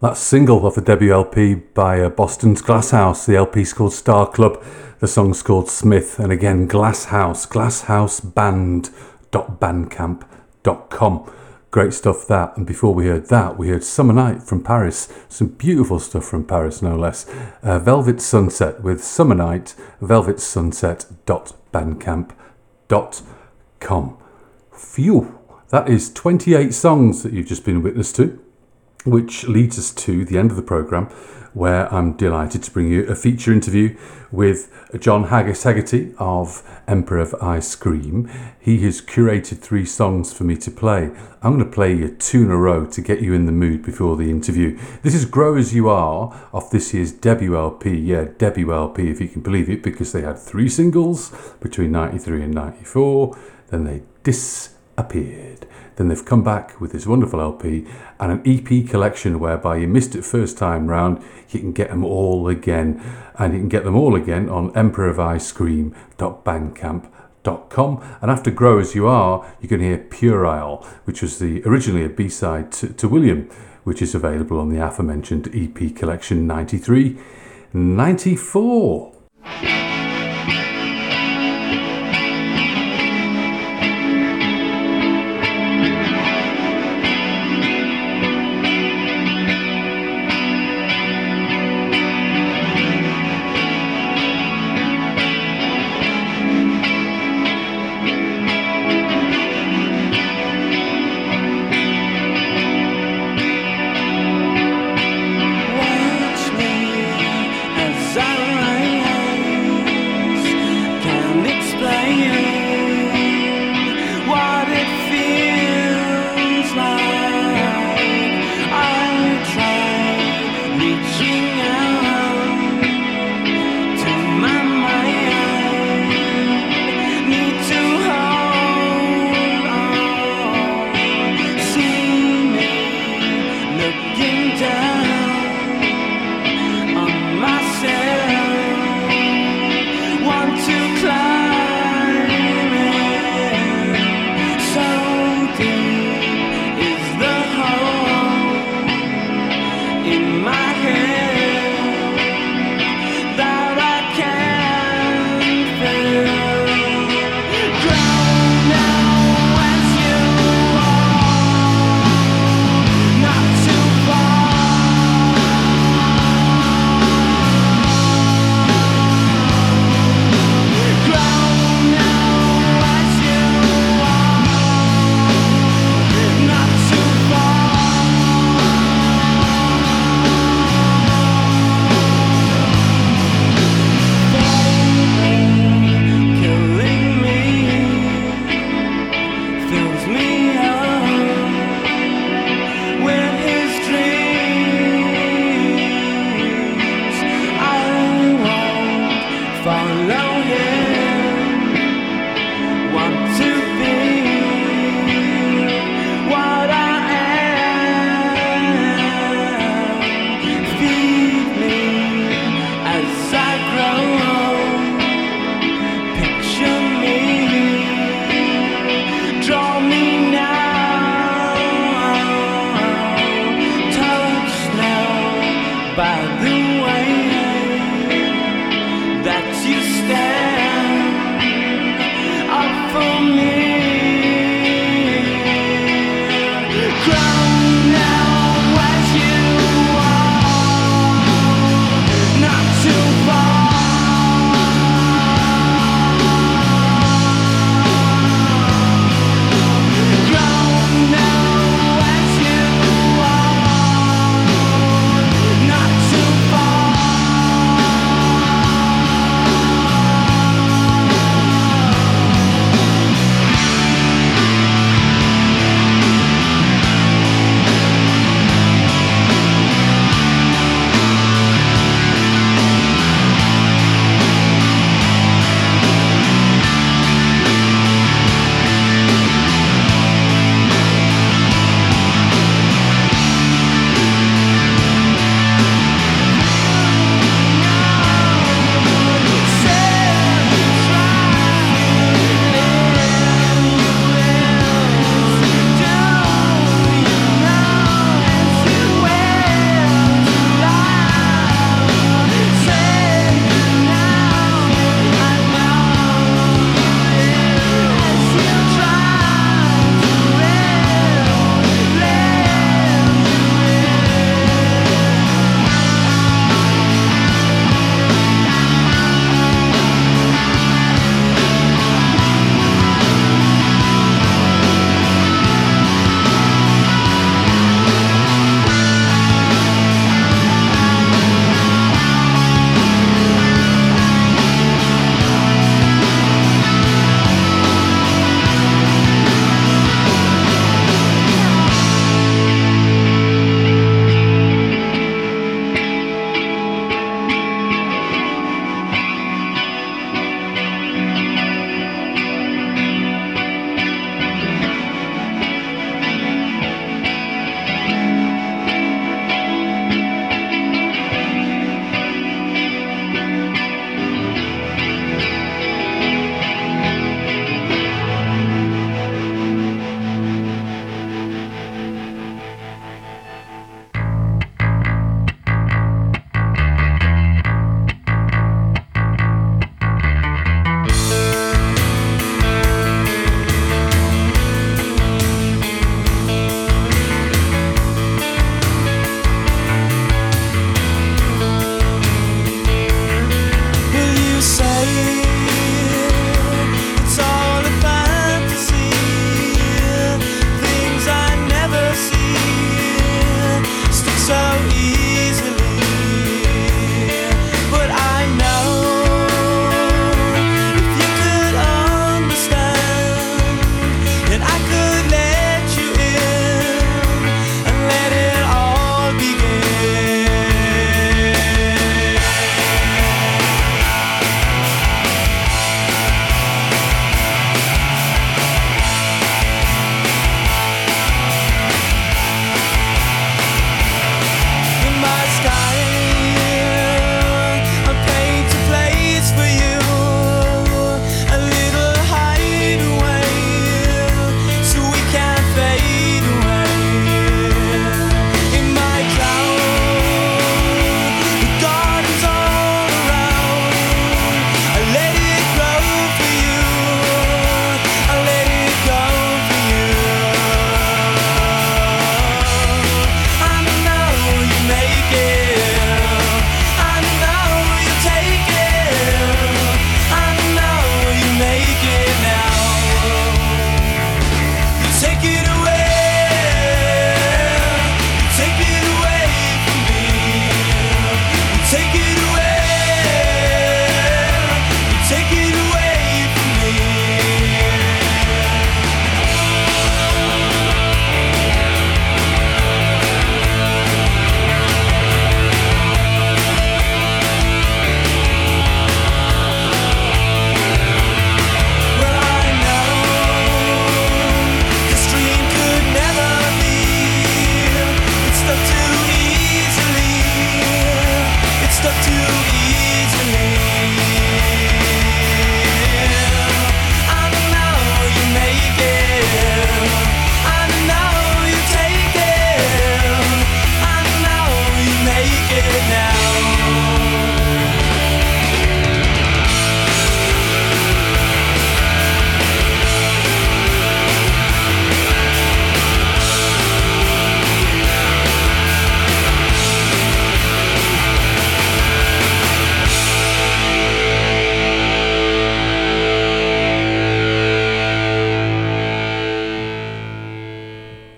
That single off the WLP by uh, Boston's Glasshouse. The LP's called Star Club. The song's called Smith. And again, Glasshouse, glasshouseband.bandcamp.com. Great stuff that. And before we heard that, we heard Summer Night from Paris. Some beautiful stuff from Paris, no less. Uh, Velvet Sunset with Summer Night, velvetsunset.bandcamp.com. Phew, that is 28 songs that you've just been witness to which leads us to the end of the programme, where I'm delighted to bring you a feature interview with John Haggis Hegarty of Emperor of Ice Cream. He has curated three songs for me to play. I'm going to play you two in a row to get you in the mood before the interview. This is Grow As You Are off this year's WLP. Yeah, WLP, if you can believe it, because they had three singles between 93 and 94. Then they disappeared. Then they've come back with this wonderful LP and an EP collection whereby you missed it first time round, you can get them all again. And you can get them all again on emperoroficecream.bandcamp.com. And after Grow As You Are, you can hear Puerile, which was the originally a B-side to, to William, which is available on the aforementioned EP collection 93 94.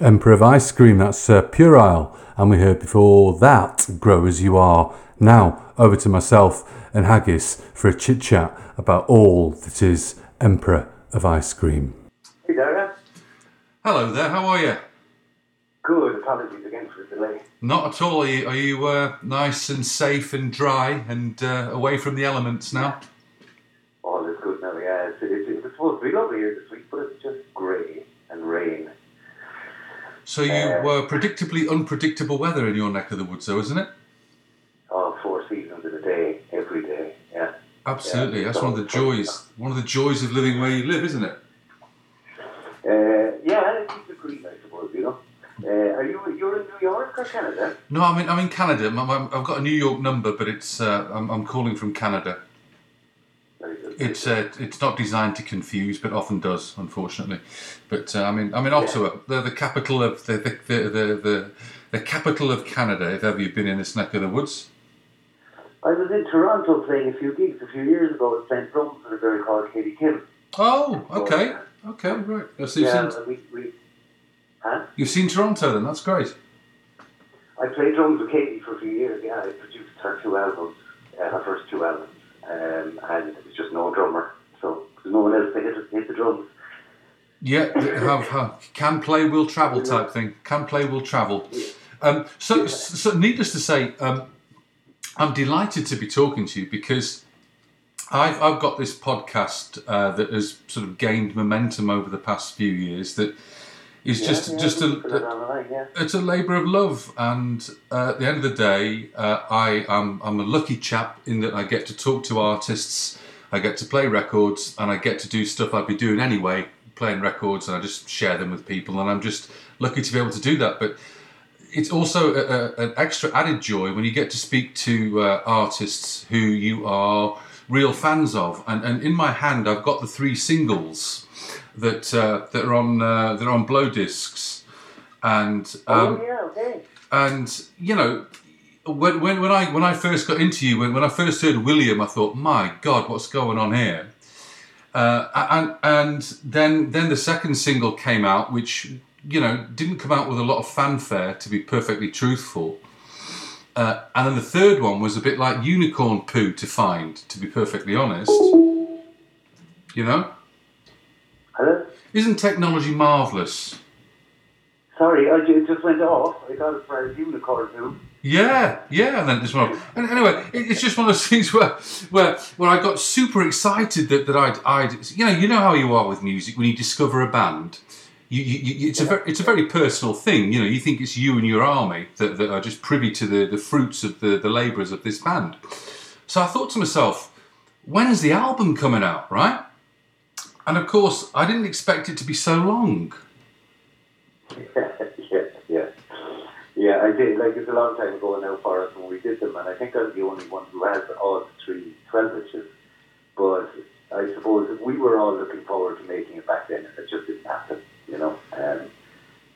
Emperor of Ice Cream, that's uh, Puerile. And we heard before that, Grow As You Are. Now, over to myself and Haggis for a chit chat about all that is Emperor of Ice Cream. Hey, Dara. Hello there, how are you? Good. Apologies again for the delay. Not at all. Are you, are you uh, nice and safe and dry and uh, away from the elements now? All is good now. Yeah, it's, it's, it's supposed to be lovely here this week, but it's just grey and rain. So you Uh, were predictably unpredictable weather in your neck of the woods, though, isn't it? Oh, four seasons in a day, every day. Yeah. Absolutely. Yeah, That's one of the so- joys. One of the joys of living where you live, isn't it? Uh, yeah, it keeps it green, I suppose. You know. Uh, are you you're in New York or Canada? No, I'm in, I'm in Canada. I'm- I've got a New York number, but it's uh, I'm, I'm calling from Canada. Very. It's uh, it's not designed to confuse, but often does, unfortunately. But uh, I mean, I mean, Ottawa, the, the capital of the the, the, the, the the capital of Canada. If ever you've been in this neck of the woods, I was in Toronto playing a few gigs a few years ago at St. Drums with a girl called Katie Kim. Oh, okay, okay, right. So you've, yeah, seen, we, we, huh? you've seen Toronto, then that's great. I played drums with Katie for a few years. Yeah, I produced her two albums, uh, her first two albums, um, and was just no drummer, so there's no one else to hit, hit the drums. Yeah, have, have can play, will travel type thing. Can play, will travel. Um, so, so, needless to say, um, I'm delighted to be talking to you because I've I've got this podcast uh, that has sort of gained momentum over the past few years. That is Yeah, just yeah, just I looked for that a, yeah. it's a labour of love, and uh, at the end of the day, uh, I am I'm a lucky chap in that I get to talk to artists, I get to play records, and I get to do stuff I'd be doing anyway, playing records, and I just share them with people, and I'm just lucky to be able to do that. But it's also a, a, an extra added joy when you get to speak to uh, artists who you are real fans of, and, and in my hand I've got the three singles that uh, that are on uh, that are on blow discs, and um, oh, yeah, okay. and you know when, when, when I when I first got into you when, when I first heard William I thought my god what's going on here? Uh, and and then then the second single came out which you know didn't come out with a lot of fanfare to be perfectly truthful. Uh, and then the third one was a bit like unicorn poo to find to be perfectly honest. You know Isn't technology marvelous Sorry, I it just went off. I got it for a unicorn too. Yeah, yeah, and then this one. And anyway, it- it's just one of those things where, where, where I got super excited that, that I'd, I'd, you know, you know how you are with music when you discover a band. You, you, you, it's a very, it's a very personal thing. You know, you think it's you and your army that, that are just privy to the, the fruits of the, the labours of this band. So I thought to myself, when is the album coming out, right? And of course, I didn't expect it to be so long. yeah, yeah. Yeah, I did. Like, it's a long time ago now for us when we did them, and I think I'm the only one who has all three 12 inches. But I suppose we were all looking forward to making it back then, and it just didn't happen, you know. Um,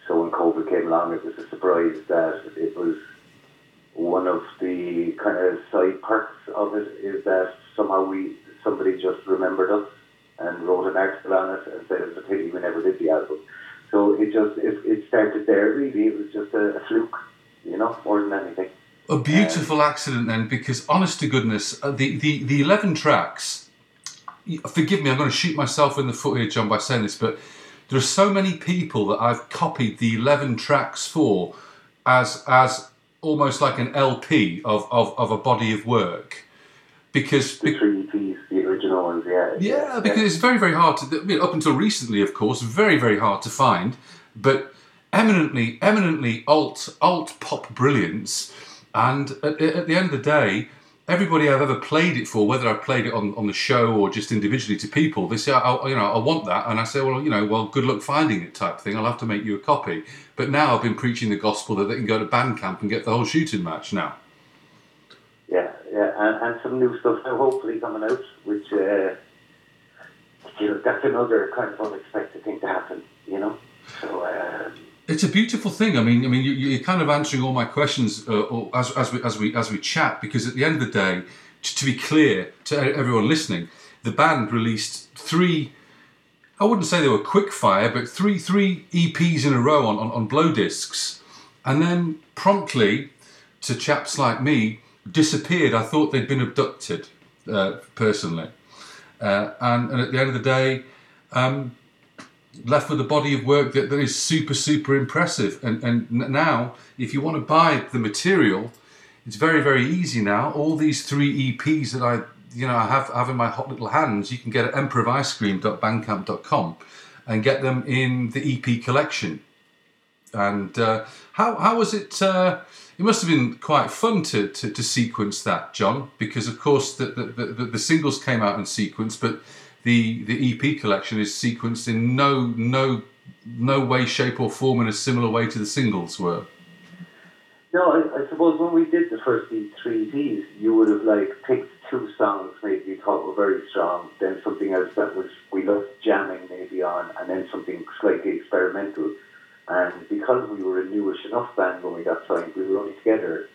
so when COVID came along, it was a surprise that it was one of the kind of side perks of it is that somehow we somebody just remembered us and wrote an article on it and said it was a pity we never did the album. So it just it, it started there. Really, it was just a, a fluke, you know, more than anything. A beautiful accident then, because honest to goodness, uh, the, the, the 11 tracks, forgive me, I'm going to shoot myself in the foot here, John, by saying this, but there are so many people that I've copied the 11 tracks for as, as almost like an LP of, of, of a body of work. Because, The three EPs, the original ones, yeah. yeah, because it's very, very hard to. I mean, up until recently, of course, very, very hard to find. But eminently, eminently alt alt pop brilliance. And at, at the end of the day, everybody I've ever played it for, whether I've played it on, on the show or just individually to people, they say, I, you know, I want that, and I say, well, you know, well, good luck finding it, type thing. I'll have to make you a copy. But now I've been preaching the gospel that they can go to Bandcamp and get the whole shooting match now. Yeah, yeah, and, and some new stuff now hopefully coming out, which uh, you know that's another kind of unexpected thing to happen, you know. So um, It's a beautiful thing. I mean, I mean, you, you're kind of answering all my questions uh, as, as we as we as we chat because at the end of the day, t- to be clear to everyone listening, the band released three I wouldn't say they were quick fire, but three three EPs in a row on, on, on blow discs, and then promptly, to chaps like me, disappeared. I thought they'd been abducted, uh, personally, uh, and, and at the end of the day, um, left with a body of work that, that is super super impressive. And and now, if you want to buy the material, it's very very easy now. All these three EPs that I you know I have have in my hot little hands, you can get at emperoroficecream.bandcamp.com and get them in the EP collection. And uh, how how was it? Uh, it must have been quite fun to, to, to sequence that, John, because of course the, the, the, the singles came out in sequence, but the the EP collection is sequenced in no no no way, shape, or form in a similar way to the singles were. No, I, I suppose when we did the first three Ds, you would have like picked two songs maybe you thought were very strong, then something else that was we loved jamming maybe on, and then something slightly experimental. And because we were a newish enough band when we got signed, we were only together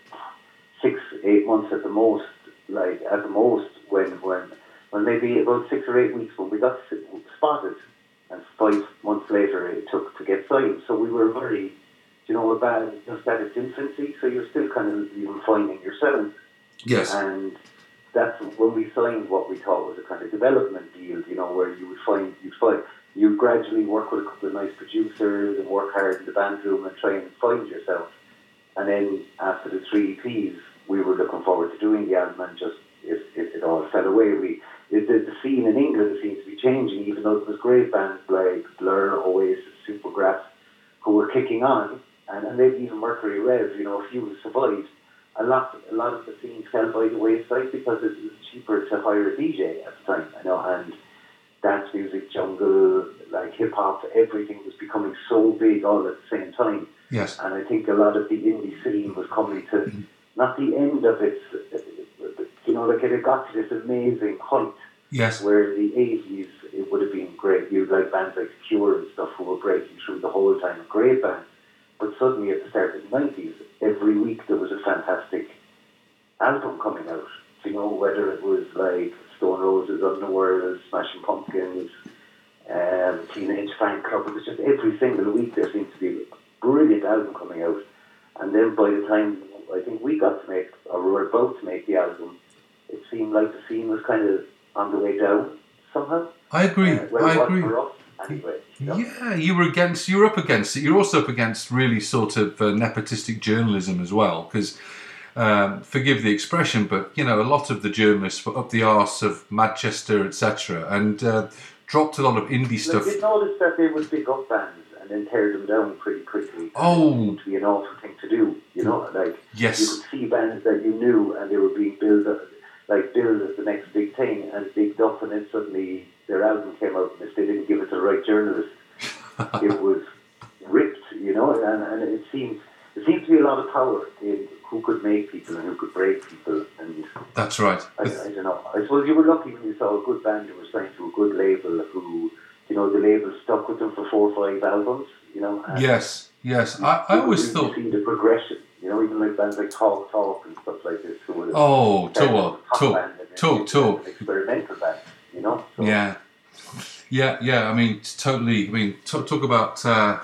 six, eight months at the most. Like at the most, when when when maybe about six or eight weeks when we got spotted, and five months later it took to get signed. So we were very you know, a band just at its infancy, so you're still kind of even finding yourself. Yes. And that's when we signed what we thought was a kind of development deal, you know, where you would find, you'd find, you gradually work with a couple of nice producers and work hard in the band room and try and find yourself. And then after the three EPs, we were looking forward to doing the album and just, it, it, it all fell away. We, it, the, the scene in England seems to be changing, even though there was great bands like Blur, Oasis, Supergrass, who were kicking on, and, and maybe even Mercury Rev, you know, a few survived. A lot, a lot of the scenes fell by the wayside because it was cheaper to hire a DJ at the time, you know, and dance music, jungle, like hip hop, everything was becoming so big all at the same time. Yes. And I think a lot of the indie scene was coming to mm-hmm. not the end of its, you know, like it had got to this amazing height Yes. where in the 80s it would have been great. You'd like bands like Cure and stuff who were breaking through the whole time, great bands. But suddenly at the start of the 90s, every week there was a fantastic album coming out. You know, whether it was like Stone Roses, Underworld, Smashing Pumpkins, um, Teenage Fanclub, it was just every single week there seemed to be a brilliant album coming out. And then by the time I think we got to make, or we were about to make the album, it seemed like the scene was kind of on the way down somehow. I agree. Uh, I agree. Anyway. you? Yeah, you were against. You're up against it. You're also up against really sort of uh, nepotistic journalism as well, because um, forgive the expression, but you know a lot of the journalists were up the arse of Manchester, etc., and uh, dropped a lot of indie stuff. you noticed that they would pick up bands and then tear them down pretty quickly. Oh. It seemed to be an awful thing to do. You know, like Yes. you could see bands that you knew and they were being built up, like billed as the next big thing and bigged up, and then suddenly their album came out, and if they didn't give it to the right journalist, it was ripped. You know, and, and it seemed there seemed to be a lot of power in who could make people and who could break people and. That's right. I, I don't know. I suppose you were lucky when you saw a good band who was signed to a good label who, you know, the label stuck with them for four or five albums, you know. Yes, yes. I, I always thought. see the progression, you know, even like bands like Talk Talk and stuff like this. Who would Oh, talk, talk, band and then talk, talk. Experimental band, you know. So, Yeah, yeah, yeah. I mean, totally. I mean, talk, talk about uh,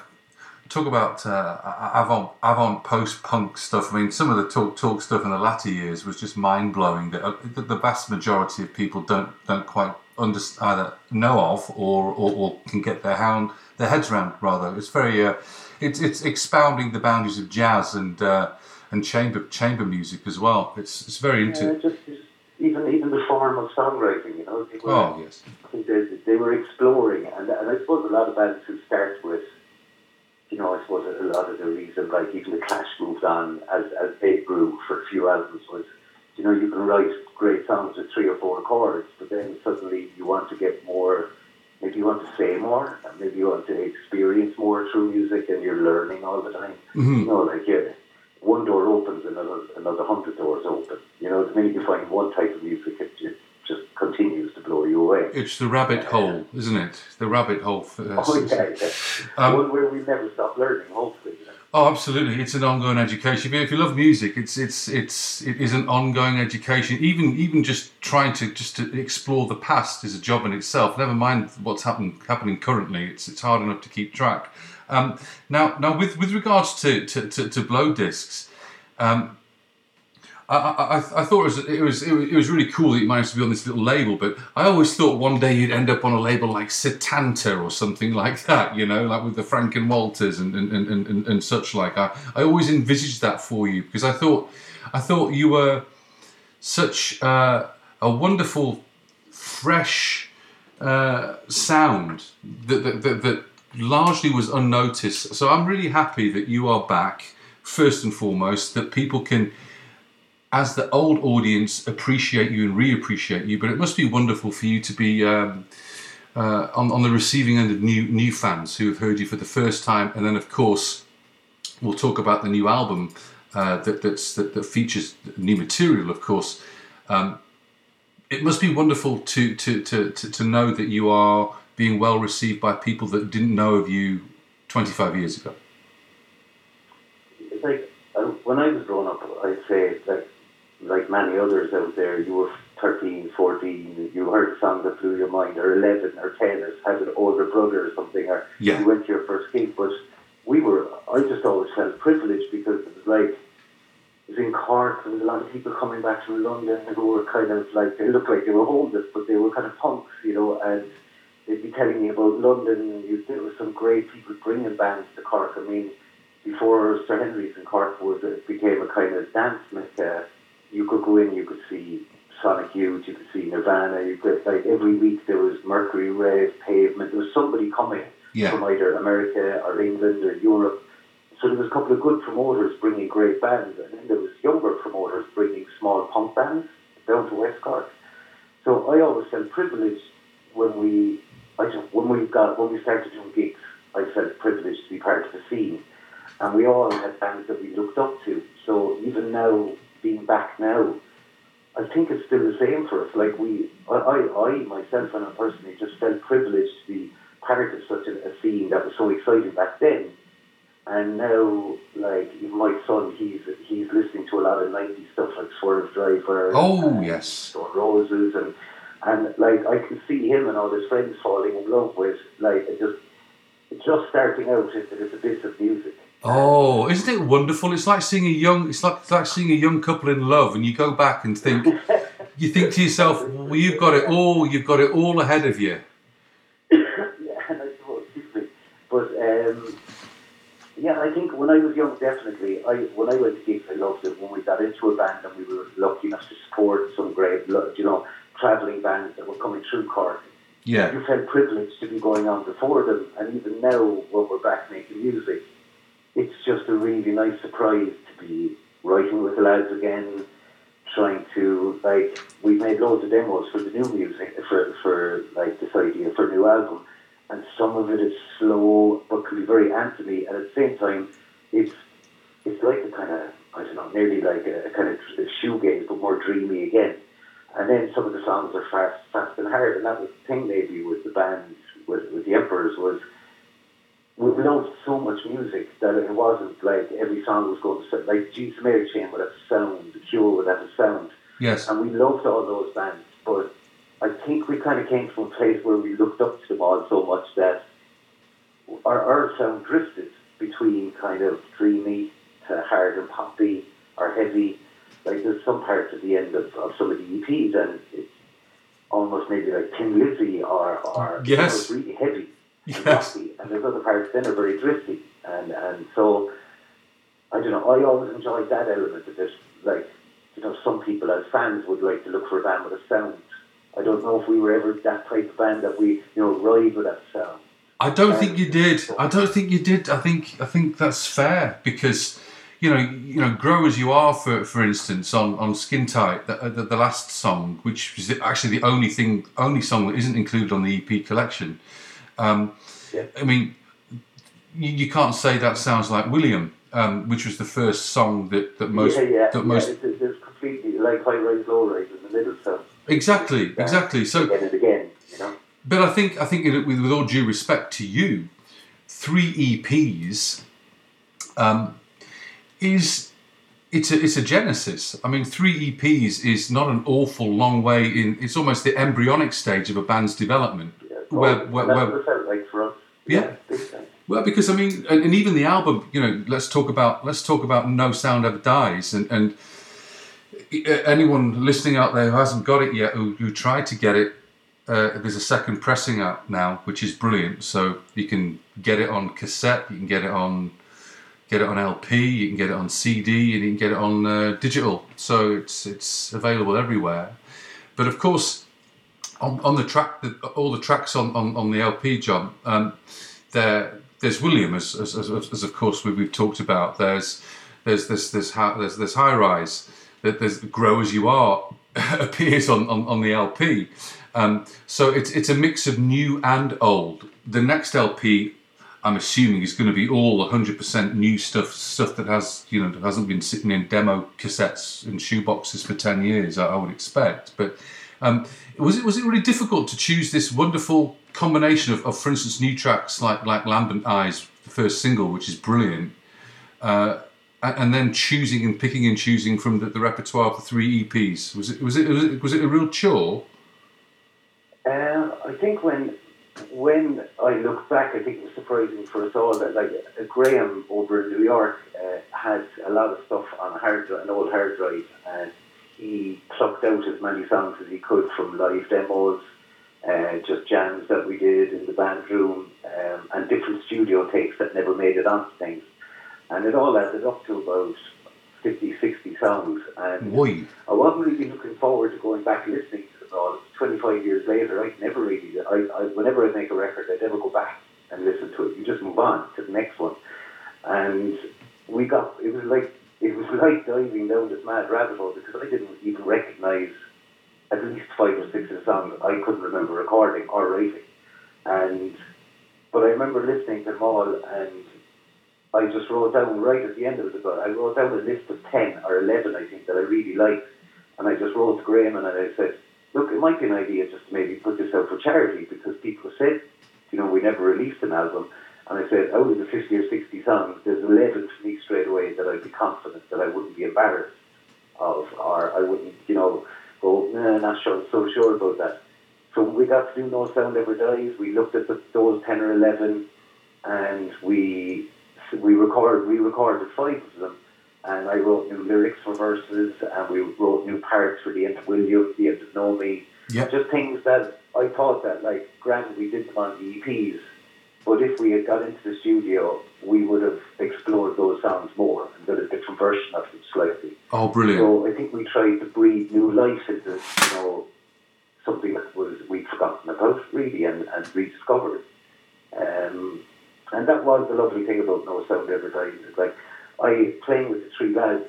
talk about uh, avant avant post punk stuff. I mean, some of the talk talk stuff in the latter years was just mind blowing. That uh, the, the vast majority of people don't don't quite under, either know of or, or, or can get their their heads around. Rather, it's very uh, it's it's expounding the boundaries of jazz and uh, and chamber chamber music as well. It's it's very Yeah, into. just, just even even the form of songwriting, you know. Oh yes. I think they, they were exploring, and, and I suppose a lot of bands who start with, you know, I suppose a lot of the reason, like even the Clash moved on as, as they grew for a few albums was, you know, you can write great songs with three or four chords, but then suddenly you want to get more, maybe you want to say more, maybe you want to experience more through music, and you're learning all the time. Mhm. You know, like yeah, one door opens, and another another hundred doors open. You know, the minute you find one type of music, it, it just continues to blow you away. It's the rabbit hole, isn't it? The rabbit hole. For, uh, Oh, yeah, yeah. Um, where we never stop learning, hopefully. you know. Oh, absolutely! It's an ongoing education. If you- If you love music, it's it's it's it is an ongoing education. Even even just trying to just to explore the past is a job in itself. Never mind what's happen, happening currently. It's it's hard enough to keep track. Um, now now with with regards to to, to, to blow discs. Um, I, I, I- thought it was, it was it was it was really cool that you managed to be on this little label, but I always thought one day you'd end up on a label like Setanta or something like that, you know, like with the Frank and Walters and and, and, and, and such like. I, I always envisaged that for you because I thought I thought you were such uh, a wonderful, fresh uh, sound that, that, that, that largely was unnoticed. So I'm really happy that you are back, first and foremost, that people can, as the old audience, appreciate you and reappreciate you. But it must be wonderful for you to be. Um, uh, on, on the receiving end of new new fans who have heard you for the first time, and then of course we'll talk about the new album uh, that that that features new material. Of course, um, it must be wonderful to, to to to to know that you are being well received by people that didn't know of you 25 years ago. It's like uh, when I was growing up, I'd say like like many others out there, you were 13, 14, you heard a song that blew your mind, or 11 or 10, or had an older brother or something, or Yeah. you went to your first gig. But we were, I just always felt privileged because it was like, it was in Cork, there was a lot of people coming back from London who were kind of like, they looked like they were homeless, but they were kind of punks, you know, and they'd be telling me about London, and you, there were some great people bringing bands to Cork. I mean, before Sir Henry's in Cork was it became a kind of dance mecca. Uh, You could go in, you could see Sonic Youth, you could see Nirvana. You could like every week there was Mercury Rev, Pavement. There was somebody coming Yeah. from either America or England or Europe. So there was a couple of good promoters bringing great bands, and then there was younger promoters bringing small punk bands down to West Cork. So I always felt privileged when we, I just, when we got when we started doing gigs. I felt privileged to be part of the scene, and we all had bands that we looked up to. So even now, being back now, I think it's still the same for us. Like we, I, I, I myself and I personally just felt privileged to be part of such a, a scene that was so exciting back then. And now, like even my son, he's he's listening to a lot of '90s stuff like Swervedriver. Oh and yes, Stone Roses, and and like I can see him and all his friends falling in love with like it just just starting out into this abyss of music. Oh, isn't it wonderful? It's like seeing a young. It's like it's like seeing a young couple in love, and you go back and think. You think to yourself, well, you've got it all. You've got it all ahead of you. yeah, and I excuse me. But um, yeah, I think when I was young, definitely, I when I went to gigs, I loved it. When we got into a band and we were lucky enough to support some great, you know, travelling bands that were coming through Cork, Yeah. you felt privileged to be going on before them. And even now, when we're back making music, it's just a really nice surprise to be writing with the lads again, trying to like we've made loads of demos for the new music for for like this idea for a new album, and some of it is slow but can be very anthemy, and at the same time, it's it's like a kind of I don't know, nearly like a, a kind of shoegaze but more dreamy again. And then some of the songs are fast, fast and hard, and that was the thing maybe with the band with, with the Emperors was we loved so much music that it wasn't like every song was going to sound like Jesus Mary Chain would have a sound, The Cure would have a sound, Yes. and we loved all those bands. But I think we kind of came from a place where we looked up to them all so much that our, our sound drifted between kind of dreamy to hard and poppy or heavy. Like there's some parts at the end of, of some of the EPs, and it's almost maybe like Thin Lizzy or or you know, Yes. really heavy rocky, and there's other parts then are very drifty, and and so I don't know. I always enjoyed that element of it. Like you know, some people as fans would like to look for a band with a sound. I don't know if we were ever that type of band that we you know ride with that sound. I don't think you did. I don't think you did. I think I think that's fair because you know you know grow as you are for for instance on on Skin Tight the, the, the last song which is actually the only thing only song that isn't included on the EP collection. Um, I mean, you, you can't say that sounds like William, um, which was the first song that that most yeah, yeah, that yeah, most it's, it's it's completely like high rise, low rise in the middle. So exactly exactly. So again and again, you know. But I think I think it, with, with all due respect to you, three EPs um, is it's a, it's a genesis. I mean, three EPs is not an awful long way in. It's almost the embryonic stage of a band's development. Where, where, that's where, what it like for us. Yeah. Well, because I mean, and, and even the album, you know, let's talk about let's talk about No Sound Ever Dies, and and anyone listening out there who hasn't got it yet, who, who tried to get it, uh, there's a second pressing out now, which is brilliant. So you can get it on cassette, you can get it on get it on LP, you can get it on CD, and you can get it on uh, digital. So it's it's available everywhere. But of course, on, on the track, the, all the tracks on, on, on the LP, John, um, there there's William, as, as, as, as of course we, we've talked about. There's there's this this hi- there's this high rise. That there's grow as you are appears on, on, on the LP. Um, so it's it's a mix of new and old. The next LP, I'm assuming, is going to be all 100% new stuff, stuff that has you know hasn't been sitting in demo cassettes and shoeboxes for 10 years. I, I would expect, but. Um, was it was it really difficult to choose this wonderful combination of, of for instance, new tracks like like Lambent Eyes, the first single, which is brilliant, uh, and then choosing and picking and choosing from the, the repertoire of the three EPs? Was it was it was it, was it a real chore? Um, I think when when I look back, I think it was surprising for us all that like uh, Graham over in New York uh, had a lot of stuff on hard dri- an old hard drive, and he plucked out as many songs as he could from live demos, uh, just jams that we did in the band room, um, and different studio takes that never made it onto things, and it all added up to about 50, 60 songs, and Why? I wasn't really looking forward to going back and listening to them all. 25 years later, I never really, I, I, whenever I make a record, I never go back and listen to it. You just move on to the next one. And we got, it was like, it was like diving down this mad rabbit hole because I didn't even recognize at least five or six of the songs I couldn't remember recording or writing. And, but I remember listening to them all and I just wrote down right at the end of it, but I wrote down a list of 10 or 11, I think, that I really liked. And I just wrote to Graham and I said, look, it might be an idea just to maybe put this out for charity because people said, you know, we never released an album. And I said, oh, out of the 50 or 60 songs, there's 11 to me straight away that I'd be confident that I wouldn't be embarrassed of, or I wouldn't, you know, go, nah, not sure, so sure about that. So we got to do No Sound Ever Dies. We looked at the, those 10 or 11 and we we recorded, we recorded five of them. And I wrote new lyrics for verses and we wrote new parts for the end of William, the end of Know Me. Yep. Just things that I thought that, like, granted, we did them on the EPs, but if we had got into the studio, we would have explored those sounds more and done a different version of them slightly. Oh, brilliant! So I think we tried to breathe new life into, you know, something that was we'd forgotten about really and, and rediscovered. Um, and that was the lovely thing about No Sound Ever Dies. It's like I playing with the three lads.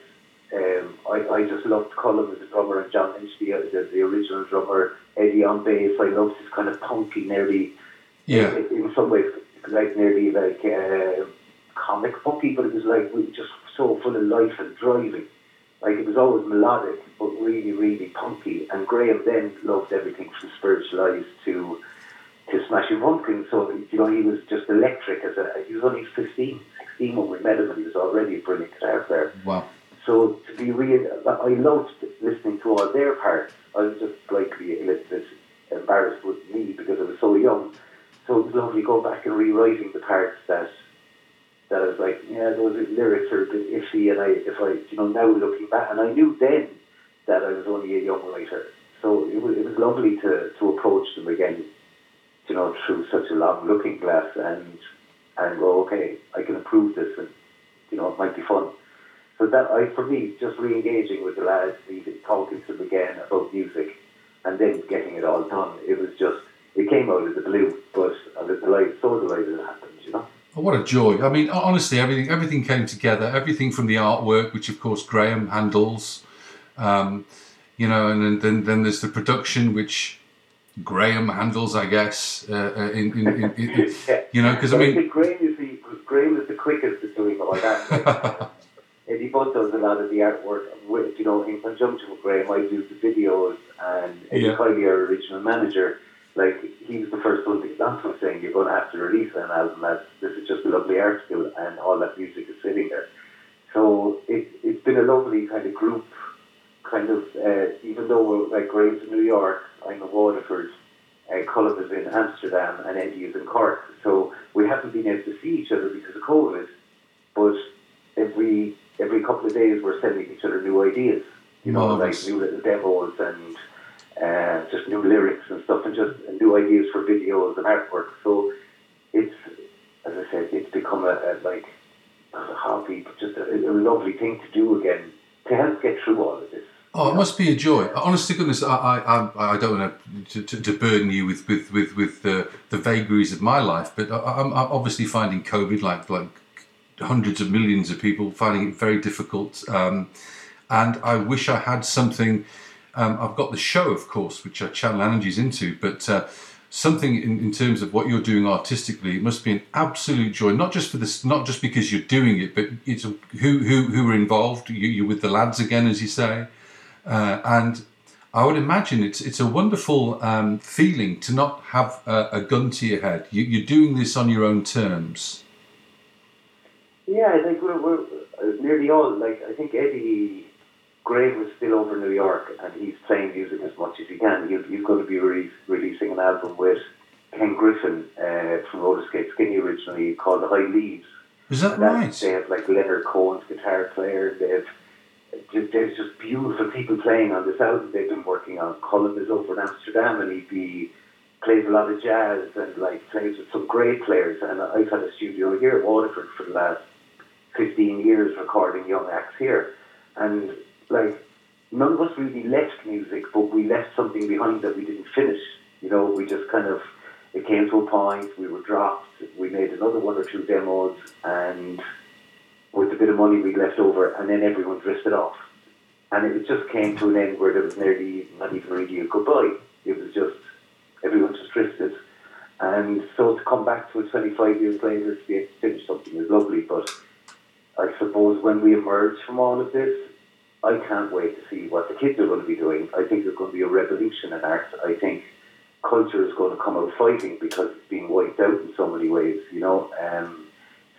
Um, I, I just loved Cullum as a drummer and John Lynch, the, the, the original drummer, Eddie on bass. I loved his kind of punky, nearly Yeah. in, in some ways like nearly like uh, comic booky, but it was like we just so full of life and driving. Like it was always melodic, but really, really punky. And Graham then loved everything from spiritualized to to Smashing Pumpkins. So you know he was just electric as a. He was only 15, 16 when we met him, and he was already a brilliant guitar player. Wow. So to be real, I loved listening to all their parts. I was just slightly a little bit embarrassed with me because I was so young. So it was lovely going back and rewriting the parts that that I was like, yeah, those lyrics are a bit iffy, and I, if I, you know, now looking back, and I knew then that I was only a young writer, so it was, it was lovely to, to approach them again, you know, through such a long looking glass, and and go, okay, I can improve this, and you know, it might be fun. So that I, for me, just re-engaging with the lads, talking to them again about music, and then getting it all done, it was just, it came out of the blue, but I was delighted, so delighted it happened, you know. Oh, what a joy! I mean, honestly, everything everything came together. Everything from the artwork, which of course Graham handles, um, you know, and then, then then there's the production, which Graham handles, I guess. Uh, uh, in, in, in, in, in- you know, because I mean, think Graham is the Graham is the quickest at doing all that. Like, Eddie Budd does a lot of the artwork. With, you know, in conjunction with Graham, I do the videos, and Eddie Yeah. Kilbey, our original manager, like he was the first one to get onto it saying you're going to have to release an album as this is just a lovely article and all that music is sitting there. So it, it's been a lovely kind of group, kind of, uh, even though we're like Graham's in New York, I'm in Waterford, uh, Cullen is in Amsterdam, and Eddie is in Cork. So we haven't been able to see each other because of COVID, but every every couple of days we're sending each other new ideas, you know, like new little demos and uh, just new lyrics and stuff, and just new ideas for videos and artwork. So it's, as I said, it's become a, a like not a hobby, but just a, a lovely thing to do again to help get through all of this. Oh, it must be a joy. Honest to goodness, I, I, I, don't want to, to, to burden you with with with, with the, the vagaries of my life, but I, I'm, I'm obviously finding COVID like like hundreds of millions of people finding it very difficult. Um, and I wish I had something. Um, I've got the show, of course, which I channel energies into, but uh, something in, in terms of what you're doing artistically, it must be an absolute joy. Not just for this, not just because you're doing it, but it's who who who are involved. You, you're with the lads again, as you say, uh, and I would imagine it's it's a wonderful um, feeling to not have a, a gun to your head. You, you're doing this on your own terms. Yeah, I think we're, we're uh, nearly all like I think Eddie Graham is still over in New York and he's playing music as much as he can. He's, he's going to be re- releasing an album with Ken Griffin uh, from Rollerskate Skinny originally called The High Leaves. Is that And right? They have like Leonard Cohen's guitar player. They have just, there's just beautiful people playing on this album they've been working on. Cullen is over in Amsterdam and he be plays a lot of jazz and like plays with some great players. And I've had a studio here at Waterford for the last 15 years recording young acts here. And like none of us really left music, but we left something behind that we didn't finish. You know, we just kind of it came to a point, we were dropped, we made another one or two demos and with the bit of money we left over and then everyone drifted off. And it just came to an end where there was nearly not even really a goodbye. It was just everyone just drifted. And so to come back to it 25 years later to be able to finish something is lovely. But I suppose when we emerge from all of this, I can't wait to see what the kids are going to be doing. I think there's going to be a revolution in art. I think culture is going to come out fighting because it's being wiped out in so many ways. You know, um,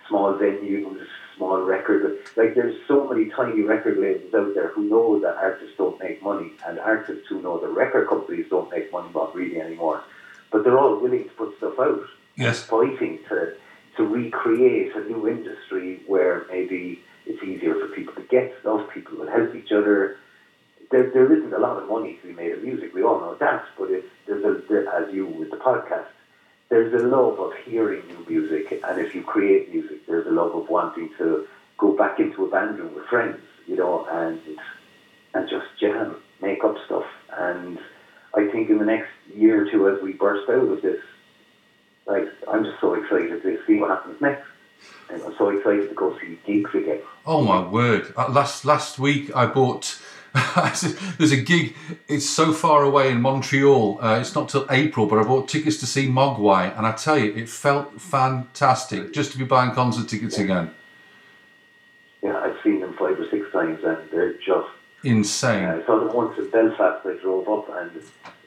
small venues, small record. Like there's so many tiny record labels out there who know that artists don't make money, and artists who know that record companies don't make money not really anymore. But they're all willing to put stuff out, Yes. fighting to to recreate a new industry where maybe it's easier for people to get stuff, people will help each other. There, there isn't a lot of money to be made in music. We all know that, but there's a there, as you with the podcast, there's a love of hearing new music, and if you create music, there's a love of wanting to go back into a band room with friends, you know, and and just jam, make up stuff. And I think in the next year or two, as we burst out of this, like I'm just so excited to see what happens next. And I'm so excited to go see gigs again. Oh my word! Uh, last last week I bought. there's a gig. It's so far away in Montreal. Uh, it's not till April, but I bought tickets to see Mogwai, and I tell you, it felt fantastic just to be buying concert tickets again. Yeah, I've seen them five or six times, and they're just Insane. I saw them once in Belfast. I drove up, and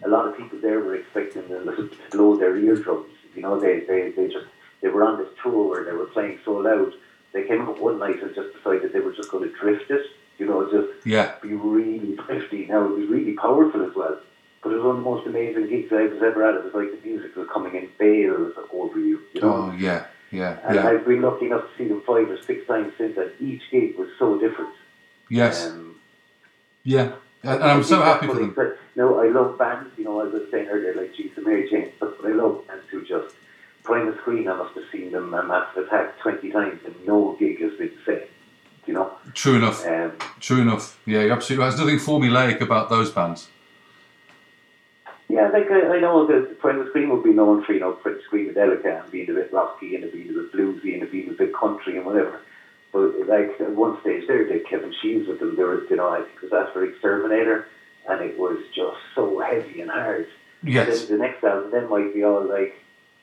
a lot of people there were expecting them to blow their eardrums. You know, they, they, they just they were on this tour where they were playing so loud. They came up one night and just decided they were just going to drift it. You know, just Yeah. be really drifty. Now it was really powerful as well. But it was one of the most amazing gigs I was ever at. It was like the music was coming in bales over you. You know, Oh yeah, yeah, and yeah. I've been lucky enough to see them five or six times since. And each gig was so different. Yes. Um, Yeah. And, and I'm so happy for them. No, I love bands, you know, as I was saying earlier, like Jesus and Mary Chain, but, but I love bands who just on the screen. I must have seen them a massive attack 20 times and no gig has been the same, you know? True enough. Um, True enough. Yeah, you're absolutely right. There's nothing formulaic about those bands. yeah, like I, I know that Primal Scream would be known for, you know, Prince Screamadelica and being a bit rocky and being a bit bluesy and being a bit country and whatever. But like at one stage there, they had Kevin Shields with them. There was, you know, I think it was after Exterminator, and it was just so heavy and hard. Yes. Then the next album then might be all like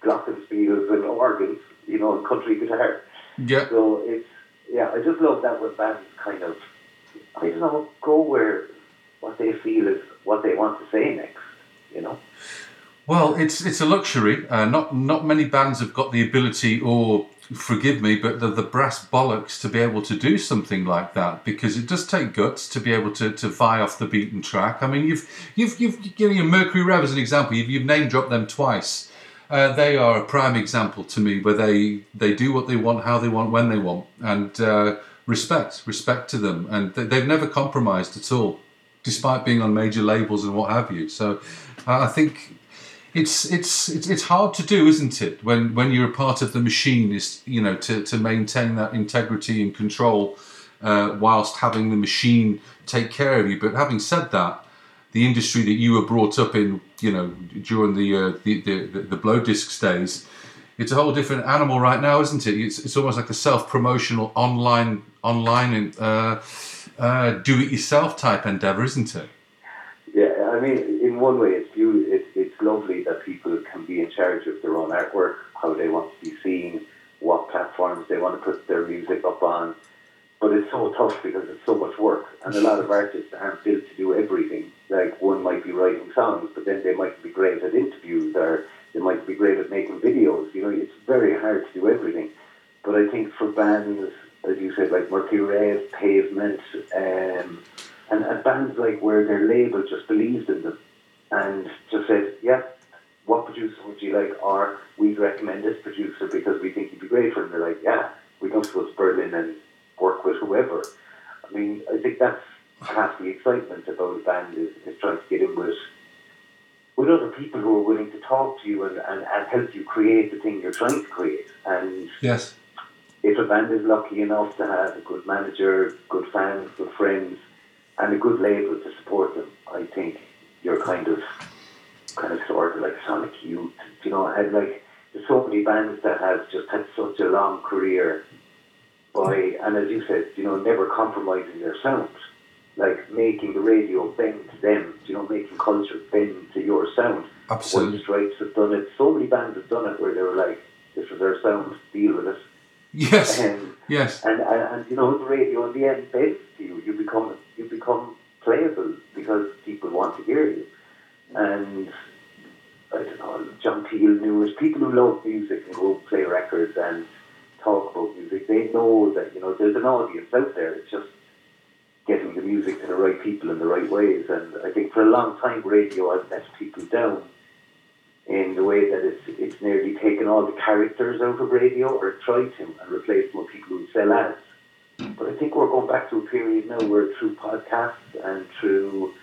glockenspiels and organs, you know, and country guitar. Yeah. So it's yeah, I just love that when bands kind of I don't know go where what they feel is what they want to say next, you know. Well, it's it's a luxury. Uh, not not many bands have got the ability, or forgive me, but the, the brass bollocks to be able to do something like that because it does take guts to be able to, to vie off the beaten track. I mean, you've you've you've given your Mercury Rev as an example. You've, you've name dropped them twice. Uh, they are a prime example to me where they they do what they want, how they want, when they want, and uh, respect respect to them, and they, they've never compromised at all, despite being on major labels and what have you. So, uh, I think it's it's it's it's hard to do, isn't it? When when you're a part of the machine, is you know to to maintain that integrity and control, uh, whilst having the machine take care of you. But having said that, the industry that you were brought up in, you know, during the uh, the, the the blow discs days, it's a whole different animal right now, isn't it? It's it's almost like a self promotional online online and uh, uh, do it yourself type endeavor, isn't it? Yeah, I mean, in one way, it's beau- it's it's lovely that people can be in charge of their own artwork, how they want to be seen, what platforms they want to put their music up on. But it's so tough because it's so much work, and a lot of artists aren't built to do everything. Like one might be writing songs, but then they might be great at interviews, or they might be great at making videos. You know, it's very hard to do everything. But I think for bands, as you said, like Mercury Rev, Pavement, um, and, and bands like where their label just believes in them and just said, yeah, what producer would you like? Or we'd recommend this producer because we think he'd be great for him. They're like, yeah, we go to Berlin and work with whoever. I mean, I think that's half the excitement about a band is, is trying to get in with with other people who are willing to talk to you and, and, and help you create the thing you're trying to create. And Yes. if a band is lucky enough to have a good manager, good fans, good friends, and a good label to support them, I think you're kind of kind of sort of like Sonic Youth, you know, and like there's so many bands that have just had such a long career by and as you said, you know, never compromising their sound. Like making the radio bend to them, you know, making culture bend to your sound. Absolutely. White Stripes have done it. So many bands have done it where they were like, this is their sound, deal with it. Yes. Um, Yes. and, and, and you know the radio in the end bends to you. You become you become playable because people want to hear you. And I don't know, John Peel knew it. People who love music and go play records and talk about music, they know that you know there's an audience out there. It's just getting the music to the right people in the right ways. And I think for a long time, radio has let people down in the way that it's it's nearly taken all the characters out of radio or tried to and replaced them with people who sell ads. But I think we're going back to a period now where through podcasts and through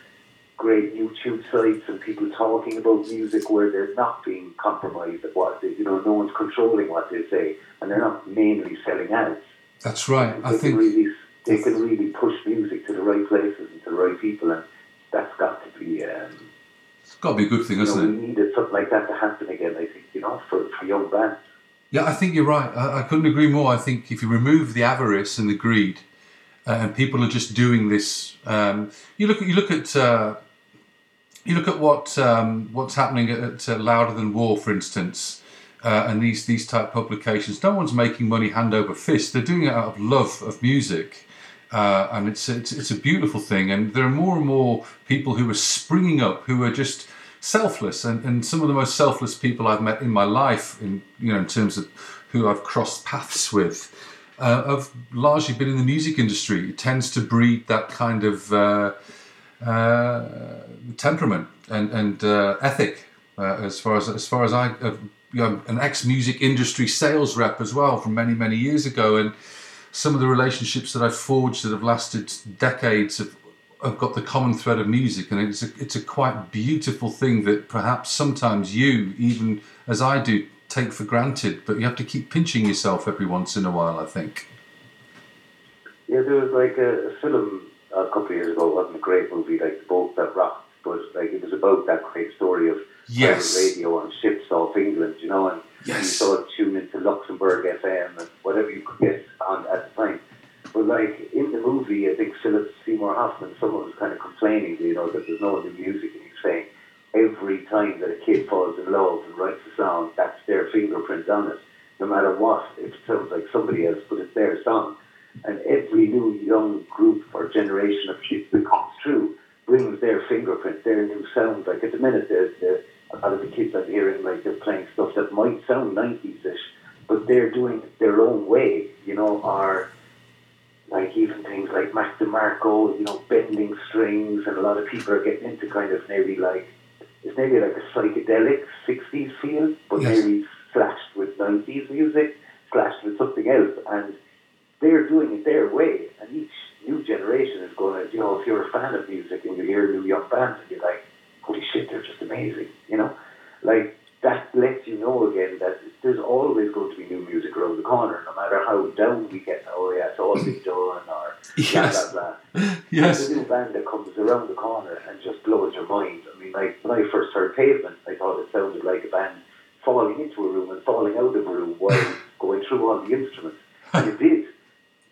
great YouTube sites and people talking about music where they're not being compromised at what they, you know, no one's controlling what they say and they're not mainly selling ads. That's right. I think really they can really push music to the right places and to the right people and that's got to be um, it's got to be a good thing, you know, it? we needed something like that to happen again, I think, you know, for, for young bands. Yeah, I think you're right. I, I couldn't agree more. I think if you remove the avarice and the greed, uh, and people are just doing this, um, you look at you look at uh, you look at what um, what's happening at, at uh, Louder Than War, for instance, uh, and these these type publications. No one's making money hand over fist. They're doing it out of love of music. Uh, and it's, it's it's a beautiful thing, and there are more and more people who are springing up who are just selfless, and, and some of the most selfless people I've met in my life, in you know, in terms of who I've crossed paths with, uh, have largely been in the music industry. It tends to breed that kind of uh, temperament and and uh, ethic. Uh, as far as as far as I, uh, you know, an ex music industry sales rep as well from many many years ago, and some of the relationships that I've forged that have lasted decades have, have got the common thread of music, and it's a, it's a quite beautiful thing that perhaps sometimes you, even as I do, take for granted, but you have to keep pinching yourself every once in a while. I think. Yeah, there was like a film a couple of years ago. It wasn't a great movie, like the boat that rocked, but like it was about that great story of Yes. radio on ships off England, you know, and Yes. you saw it tune into Luxembourg FM and whatever you could get on at the time. But like in the movie, I think Philip Seymour Hoffman, someone was kind of complaining, you know, that there's no new music, and he's saying every time that a kid falls in love and writes a song, that's their fingerprint on it. No matter what, it sounds like somebody else, but it's their song. And every new young group or generation of kids that comes through brings their fingerprint, their new sound. Like at the minute, the, a lot of the kids I'm hearing, like they're playing stuff that might sound 90s-ish, but they're doing it their own way, you know, or like even things like Mac DeMarco, you know, bending strings, and a lot of people are getting into kind of maybe like, it's maybe like a psychedelic 60s feel, but Yes. maybe slashed with 90s music, slashed with something else, and they're doing it their way, and each new generation is going to, you know, if you're a fan of music and you hear new young bands, and you're like, holy shit, they're just amazing, you know? Like, that lets you know again that there's always going to be new music around the corner, no matter how down we get, oh yeah, it's all been done, or blah, Yes. blah, blah. Yes. There's a new band that comes around the corner and just blows your mind. I mean, like, when I first heard Pavement, I thought it sounded like a band falling into a room and falling out of a room while going through all the instruments. And it did.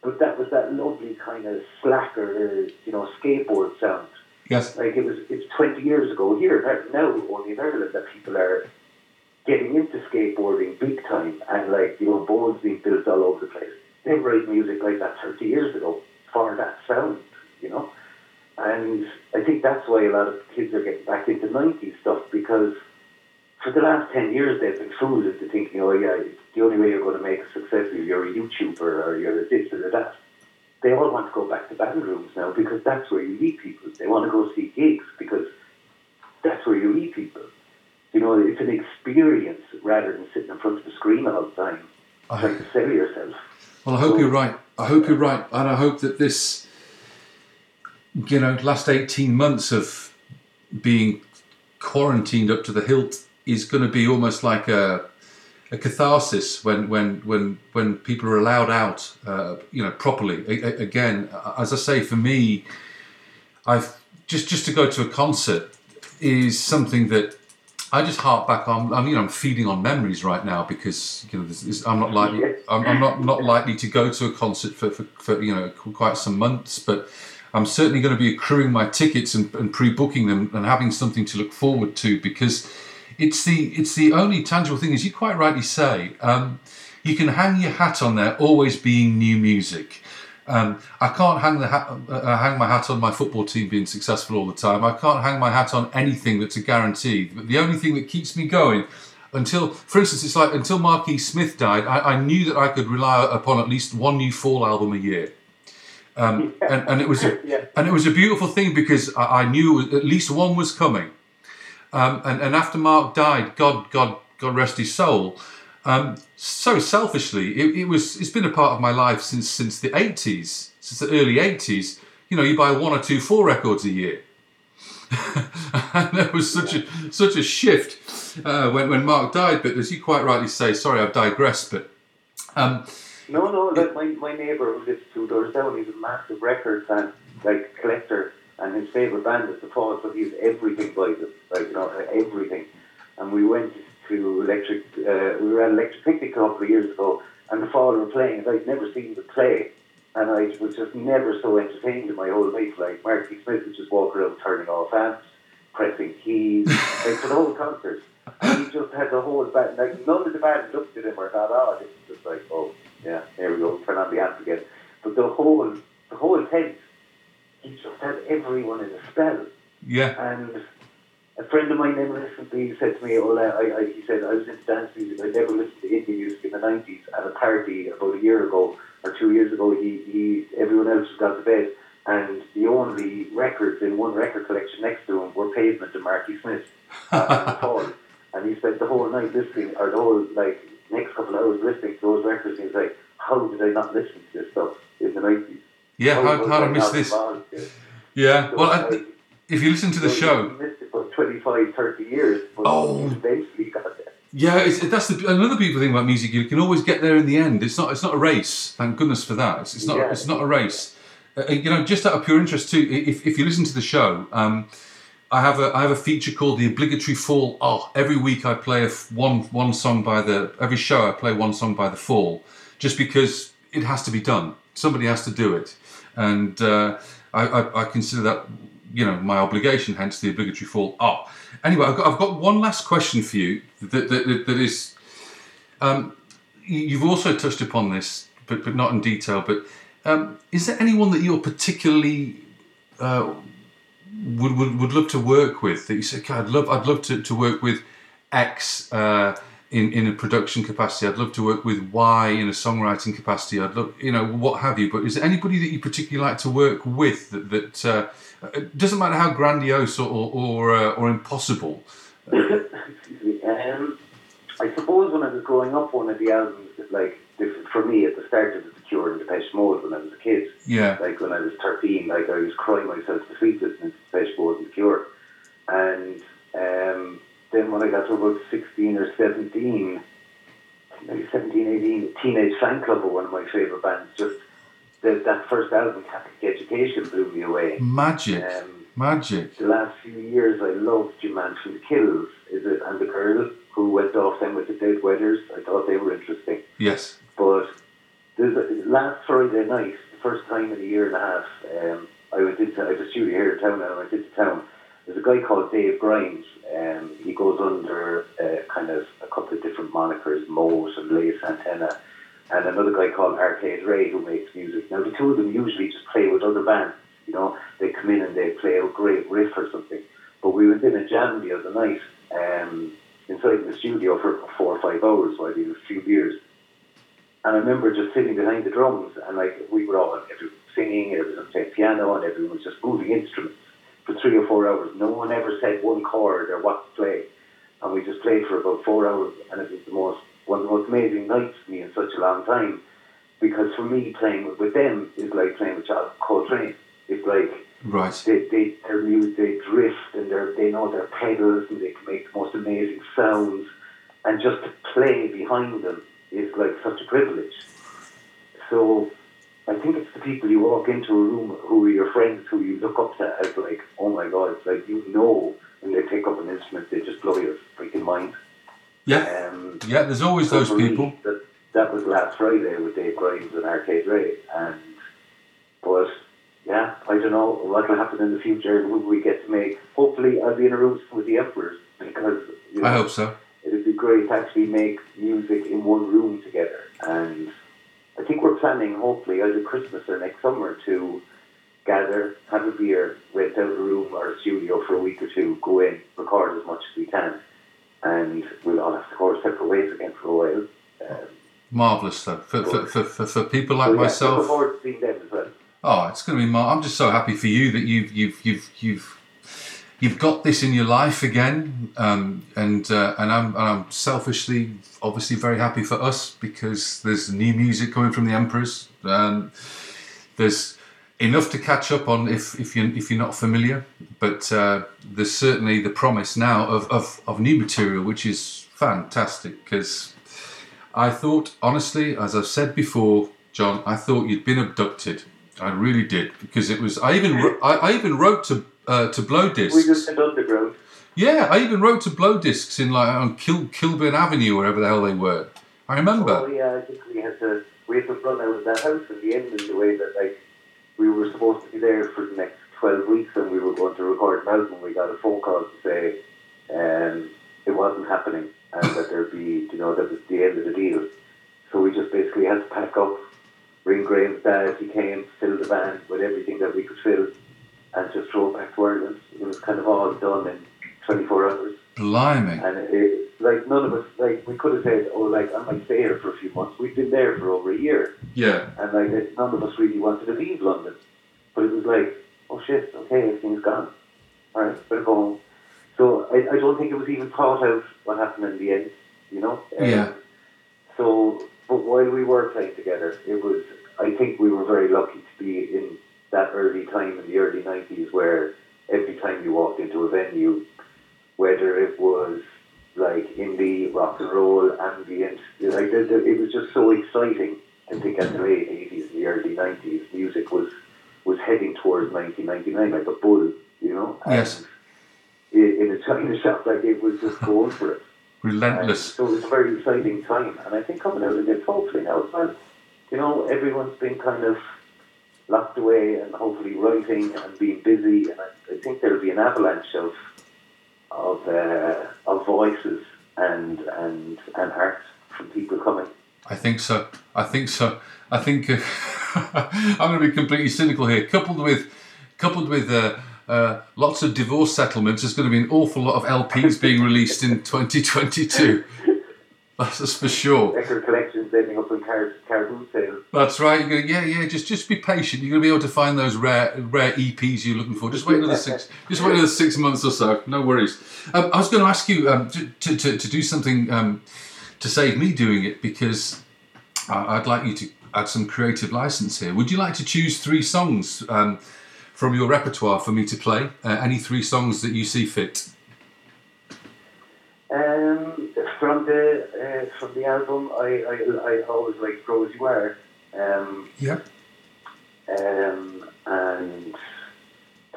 But that was that lovely kind of slacker, you know, skateboard sound. Yes. Like it was, it's 20 years ago here, now, only in Ireland, that people are getting into skateboarding big time and like, you know, boards being built all over the place. They write music like that 30 years ago for that sound, you know? And I think that's why a lot of kids are getting back into 90s stuff because for the last 10 years they've been fooled into thinking, oh yeah, the only way you're going to make a success is you're a YouTuber or you're a this or that. They all want to go back to band rooms now because that's where you meet people. They want to go see gigs because that's where you meet people. You know, it's an experience rather than sitting in front of the screen all the time I trying to sell yourself. Well, I hope you're right. I hope you're right, and I hope that this, you know, last eighteen months of being quarantined up to the hilt is going to be almost like a, a catharsis when when when when people are allowed out, uh, you know, properly. A- a- again, as I say, for me, I've just just to go to a concert is something that I just hark back on. I mean, I'm feeding on memories right now because you know this, this, I'm not likely. I'm, I'm not not likely to go to a concert for, for, for you know quite some months, but I'm certainly going to be accruing my tickets and, and pre-booking them and having something to look forward to because it's the it's the only tangible thing. As you quite rightly say, um, you can hang your hat on there always being new music. Um, I can't hang the hat, uh, hang my hat on my football team being successful all the time. I can't hang my hat on anything that's a guarantee. But the only thing that keeps me going until, for instance, it's like until Marquis Smith died, I, I knew that I could rely upon at least one new Fall album a year. Um, and, and it was a, and it was a beautiful thing because I, I knew at least one was coming. Um, and, and after Mark died, God, God, God rest his soul. Um, so selfishly, it, it was. It's been a part of my life since since the eighties, since the early eighties. You know, you buy one or two Fall records a year, and there was such a such a shift uh, when when Mark died. But as you quite rightly say, sorry, I've digressed. But um, No, no, like my, my neighbour who lives two doors down, he's a massive record fan, like collector, and his favourite band is The Fall, so he's everything by them, like, you know, everything. And we went to Electric, uh, we were at Electric Picnic a couple of years ago, and The Fall were playing, and I'd never seen them play. And I was just never so entertained in my whole life. Like, Marky Smith would just walk around turning off amps, pressing keys, like, for the whole concert. And he just had the whole band, like, none of the band looked at him or thought, oh, this is just like, oh, yeah, there we go, turn on the amp again. But the whole, the whole tent, he just had everyone in a spell. yeah, And a friend of mine then recently said to me, well, I, I, he said, I was into dance music, I never listened to indie music in the 90s. At a party about a year ago, or two years ago, he, he everyone else was got to bed, and the only records in one record collection next to him were Pavement and Marky Smith. Uh, and. And he spent the whole night listening, or the whole, like, next couple of hours listening to those records, and he was like, how did I not listen to this stuff in the 90s? Yeah. How, how did I miss this? involved in it? Yeah. So, Well, I, if you listen to the so show, missed it for 25, 30 years, Oh. eventually got there. Yeah, it's, that's the, another beautiful thing about music. You can always get there in the end. It's not. It's not a race. Thank goodness for that. It's, it's not. Yeah. It's not a race. Uh, you know, just out of pure interest too. If, if you listen to the show, um, I have a I have a feature called the obligatory fall. Oh, every week I play a f- one one song by the every show I play one song by the fall, just because it has to be done. Somebody has to do it, and uh, I, I, I consider that you know my obligation. Hence the obligatory fall. Oh, anyway, I've got I've got one last question for you that that, that, is. Um, you- you've also touched upon this, but but not in detail. But um, is there anyone that you're particularly uh, would, would would love to work with that you say, I'd love I'd love to, to work with X uh, in in a production capacity. I'd love to work with Y in a songwriting capacity. I'd love you know what have you. But is there anybody that you particularly like to work with that that uh, doesn't matter how grandiose or or uh, or impossible? Excuse me. Um, I suppose when I was growing up, one of the albums that, like, this, for me at the start of The Cure and Depeche Mode when I was a kid, Yeah. like when I was 13, like I was crying myself to sleep listening to Depeche Mode and The Cure. And um, then when I got to about 16 or 17, maybe 17, 18, Teenage Fanclub were one of my favourite bands. Just the, that first album, Catholic Education, blew me away. Magic, Um, magic. the last few years, I loved your man from the Kills, is it, and the girl who went off then with the Dead Weathers. I thought they were interesting. Yes. But there's a, last Friday night, the first time in a year and a half, um, I went into I have a studio here in town, and I went into town. There's a guy called Dave Grimes. Um, he goes under uh, kind of a couple of different monikers, Moat and Lay Santana, and another guy called Arcade Ray who makes music. Now the two of them usually just play with other bands. You know, they come in and they play a great riff or something. But we went in a jam the other night um, inside the studio for four or five hours while a few beers. And I remember just sitting behind the drums and like we were all everyone singing, everyone playing piano, and everyone was just moving instruments for three or four hours. No one ever said one chord or what to play, and we just played for about four hours, and it was the most one of the most amazing nights for me in such a long time. Because for me, playing with, them is like playing with Charles Coltrane. It's like Right. they, they their music they drift and they they know their pedals and they can make the most amazing sounds and just to play behind them is like such a privilege. So I think it's the people you walk into a room who are your friends who you look up to as like, oh my god, it's like you know when they pick up an instrument they just blow your freaking mind. Yeah. Um, Yeah, there's always so those people. that, that was last Friday with Dave Grimes and Arcade Ray. And but yeah, I don't know what will happen in the future and who we get to make. Hopefully, I'll be in a room with the Emperors because you know, I hope so. it'd be great to actually make music in one room together. And I think we're planning, hopefully, either Christmas or next summer to gather, have a beer, rent out a room or a studio for a week or two, go in, record as much as we can, and we'll all have to go our separate ways again for a while. Um, Marvelous though. For for, for, for, for people like so, yeah, myself. forward to seeing them as well. Oh, it's going to be. Mar- I'm just so happy for you that you've you've you've you've you've got this in your life again, um, and uh, and I'm and I'm selfishly, obviously, very happy for us because there's new music coming from the Emperors. Um, there's enough to catch up on if if you if you're not familiar, but uh, there's certainly the promise now of of, of new material, which is fantastic because. I thought, honestly, as I've said before, John, I thought you'd been abducted. I really did because it was. I even I, I even wrote to uh, to blow discs. We just did underground. Yeah, I even wrote to blow discs in like on Kil- Kilburn Avenue, wherever the hell they were. I remember. Oh yeah, I think we had to we had to run out of that house in the end in the way that like we were supposed to be there for the next twelve weeks and we were going to record an album. We got a phone call to say um, it wasn't happening and that there'd be you know that was the end of the deal. So we just basically had to pack up, ring Graham's dad. He came, fill the van with everything that we could fill, and just drove back to Ireland. It was kind of all done in twenty four hours. Blimey. And it, like none of us, like we could have said, oh, like I might stay here for a few months. We've been there for over a year, Yeah. and like it, none of us really wanted to leave London. But it was like, oh shit, okay, everything's gone. All right, better go home. So I, I don't think it was even thought out what happened in the end. You know. Um, Yeah. So, but while we were playing together, it was. I think we were very lucky to be in that early time in the early '90s, where every time you walked into a venue, whether it was like indie, rock and roll, ambient, like it was just so exciting. I think at the late '80s, and the early '90s, music was was heading towards 1999 like a bull, you know. And Yes. In a China shop, like it was just going for it. Relentless. So it was a very exciting time, and I think coming out of this, hopefully now as well, you know, everyone's been kind of locked away and hopefully writing and being busy, and I, I think there'll be an avalanche of of uh, of voices and and and art from people coming. I think so. I think so. I think uh, I'm going to be completely cynical here. Coupled with, coupled with uh, uh, lots of divorce settlements. There's going to be an awful lot of LPs being released in 2022. That's for sure. Record collections ending up in car cartoon. That's right. You're going, yeah, yeah. Just, just be patient. You're going to be able to find those rare, rare EPs you're looking for. Just wait another six, just wait another six months or so. No worries. Um, I was going to ask you um, to, to, to, to do something um, to save me doing it because I- I'd like you to add some creative license here. Would you like to choose three songs um, from your repertoire for me to play? Uh, any three songs that you see fit? Um, from the uh, from the album, I, I, I always liked "Grow as You Are," um, Yeah. um, and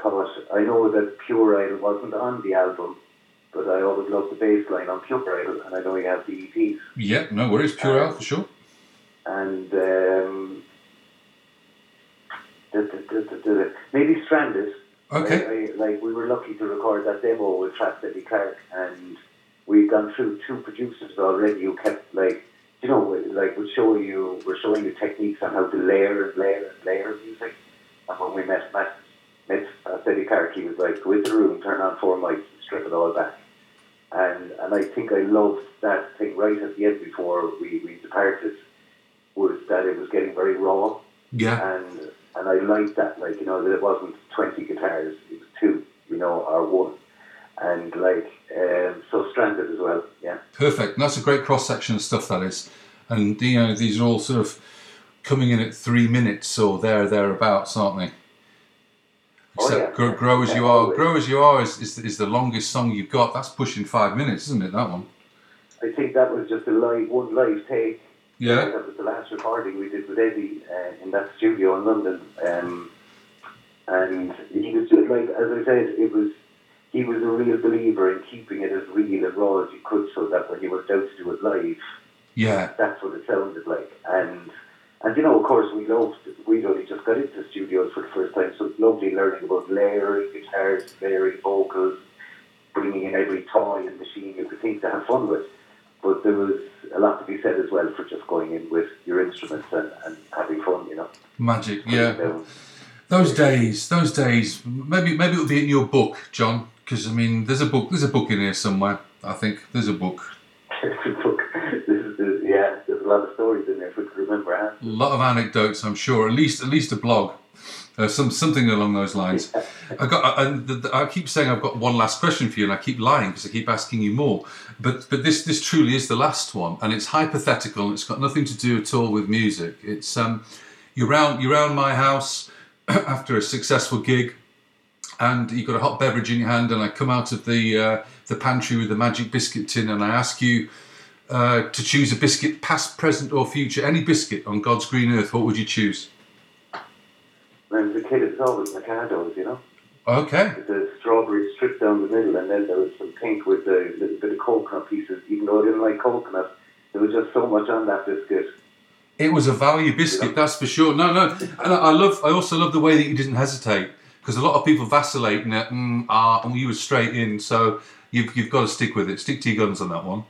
thought I know that "Pure Idol" wasn't on the album, but I always loved the bass line on "Pure Idol," and I know you have the EPs. Yeah, no worries. Pure Al for sure. and um, the, the, the, maybe Stranded. Okay. I, I, like we were lucky to record that demo with Eddie Clark, and we'd gone through two producers already who kept like you know like would show you we're showing you techniques on how to layer and layer and layer music. And when we met Matt, met uh, Eddie Clark, he was like, "Go into the room, turn on four mics, and strip it all back." And and I think I loved that thing right at the end before we, we departed was that it was getting very raw. Yeah. And and I liked that, like, you know, that it wasn't twenty guitars, it was two, you know, or one. And like um, so stranded as well, yeah. Perfect. And that's a great cross section of stuff that is. And you know, these are all sort of coming in at three minutes or there thereabouts, aren't they? Oh, yeah. grow, grow as Yeah, you are. always. Grow as you are is, is, is the longest song you've got. That's pushing five minutes, isn't it? That one. I think that was just a live one live take. Yeah. That was the last recording we did with Eddie uh, in that studio in London. Um, and he was just like, as I said, it was he was a real believer in keeping it as real and raw as you could, so that when you went out to do it live, Yeah. that's what it sounded like. And and you know, of course, we loved. We'd only just got into studios for the first time, so it's lovely learning about layering guitars, layering vocals, bringing in every toy and machine you could think to have fun with. But there was a lot to be said as well for just going in with your instruments and, and having fun, you know. Magic. Yeah. Um, those days. Those days. Maybe maybe it'll be in your book, John. Because I mean, there's a book. There's a book in here somewhere. I think there's a book. this is the, yeah, there's a lot of stories in there for to remember. Huh? A lot of anecdotes, I'm sure. At least, at least a blog, uh, some something along those lines. I got, and the, the, I keep saying I've got one last question for you, and I keep lying because I keep asking you more. But but this this truly is the last one, and it's hypothetical, and it's got nothing to do at all with music. It's um, you're round you're round my house after a successful gig, and you've got a hot beverage in your hand, and I come out of the uh, the pantry with the magic biscuit tin, and I ask you uh, to choose a biscuit, past, present, or future, any biscuit on God's green earth, what would you choose? When I was a kid, it was always Mikados, you know. Okay. With the strawberry stripped down the middle, and then there was some pink with the little bit of coconut pieces. Even though I didn't like coconut, there was just so much on that biscuit. It was a value biscuit, that's for sure. No, no, and I I love. I also love the way that you didn't hesitate because a lot of people vacillate and mm, ah, and you were straight in. So you've you've got to stick with it. Stick to your guns on that one.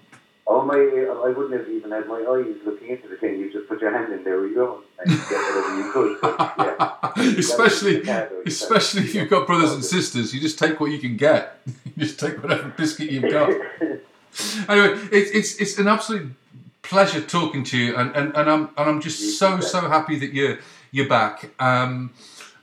Oh my! I wouldn't have even had my eyes looking into the thing. You just put your hand in there, you go, and you get whatever you could. But, yeah. especially, That was Mikado, especially if you've got brothers and sisters, you just take what you can get. You just take whatever biscuit you've got. anyway, it's it's it's an absolute pleasure talking to you, and, and, and I'm and I'm just so so happy that you're you're back. Um,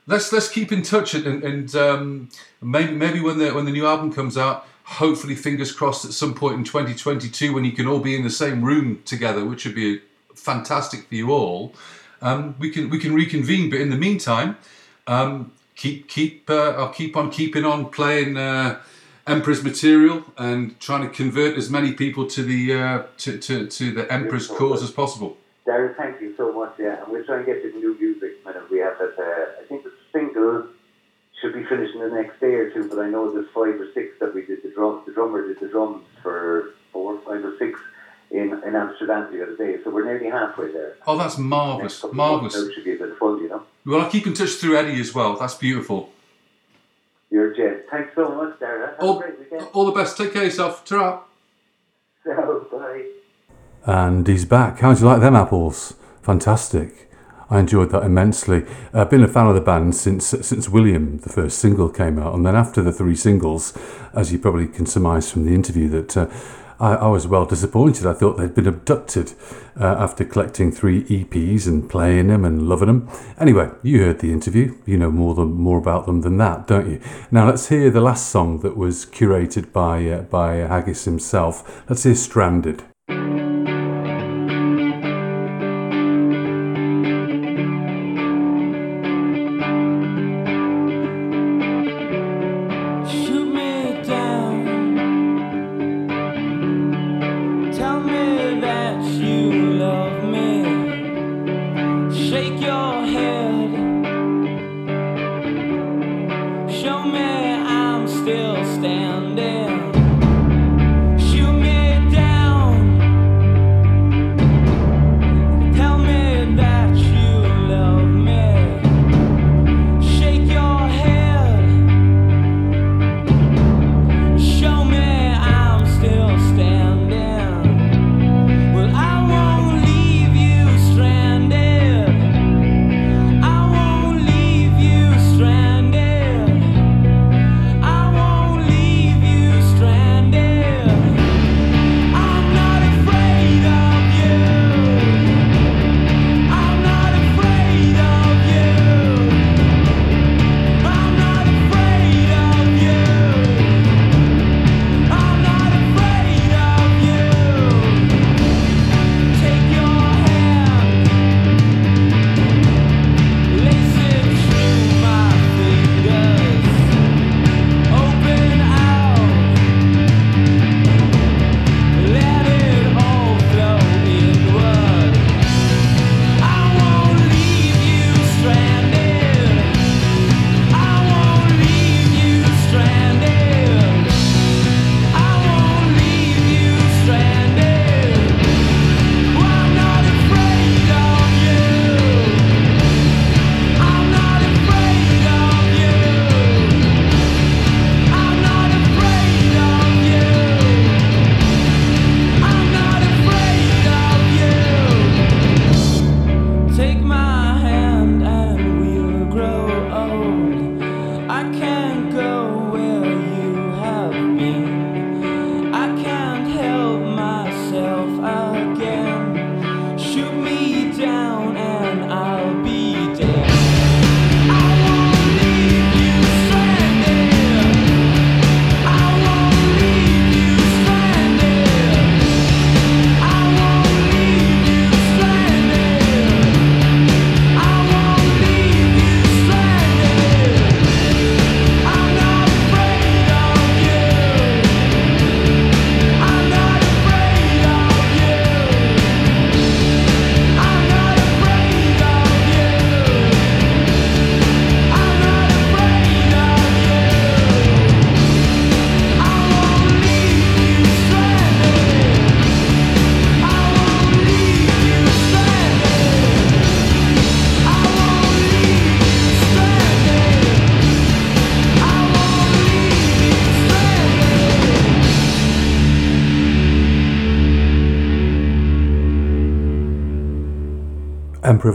let's let's keep in touch, and, and, um, maybe maybe when the when the new album comes out, hopefully, fingers crossed, at some point in 2022, when you can all be in the same room together, which would be fantastic for you all. Um, we can we can reconvene, but in the meantime, um, keep keep uh, I'll keep on keeping on playing uh, Emperor's material and trying to convert as many people to the uh, to, to, to the Emperor's cause as possible. Darren, thank you so much. Yeah, and we'll try and get the new music whenever we have that. Uh, I think the single should be finishing the next day or two, but I know there's five or six that we did the drum. The drummer did the drums for four, five or six in, in Amsterdam the other day, so we're nearly halfway there. Oh, that's marvelous, Next couple of marvelous. should be a bit of fun, you know. Well, I'll keep in touch through Eddie as well. That's beautiful. You're gent. Thanks so much, Darren. Have All, a great weekend. all the best. Take care of yourself. ta So, bye. And he's back. How'd you like them apples? Fantastic. I enjoyed that immensely. I've been a fan of the band since since William, the first single, came out, and then after the three singles, as you probably can surmise from the interview, that uh, I, I was well disappointed. I thought they'd been abducted uh, after collecting three EPs and playing them and loving them. Anyway, you heard the interview. You know more than more about them than that, don't you? Now let's hear the last song that was curated by uh, by Haggis himself. Let's hear "Stranded."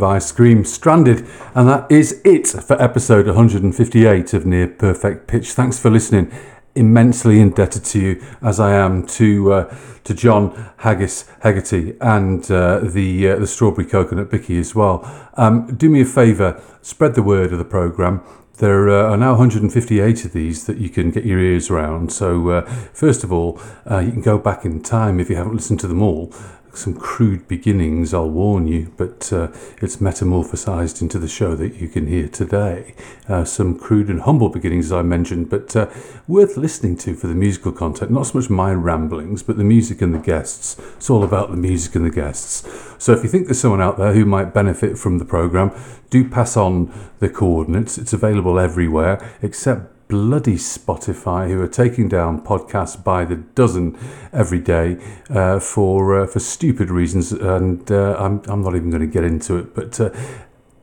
Ice Cream Stranded. And that is it for episode 158 of Near Perfect Pitch. Thanks for listening. Immensely indebted to you, as I am to uh, to John Haggis Hegarty and uh, the uh, the Strawberry Coconut Bicky as well. Um, do me a favour, spread the word of the programme. There uh, are now 158 of these that you can get your ears around. So, uh, first of all, uh, you can go back in time if you haven't listened to them all. Some crude beginnings, I'll warn you, but uh, it's metamorphosized into the show that you can hear today. Uh, some crude and humble beginnings, as I mentioned, but uh, worth listening to for the musical content. Not so much my ramblings, but the music and the guests. It's all about the music and the guests. So if you think there's someone out there who might benefit from the program, do pass on the coordinates. It's available everywhere except bloody Spotify, who are taking down podcasts by the dozen every day uh, for uh, for stupid reasons, and uh, I'm I'm not even going to get into it. But uh,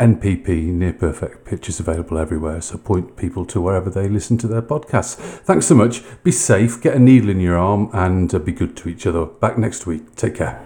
NPP, Near Perfect Pitch, is available everywhere. So point people to wherever they listen to their podcasts. Thanks so much. Be safe. Get a needle in your arm, and uh, be good to each other. Back next week. Take care.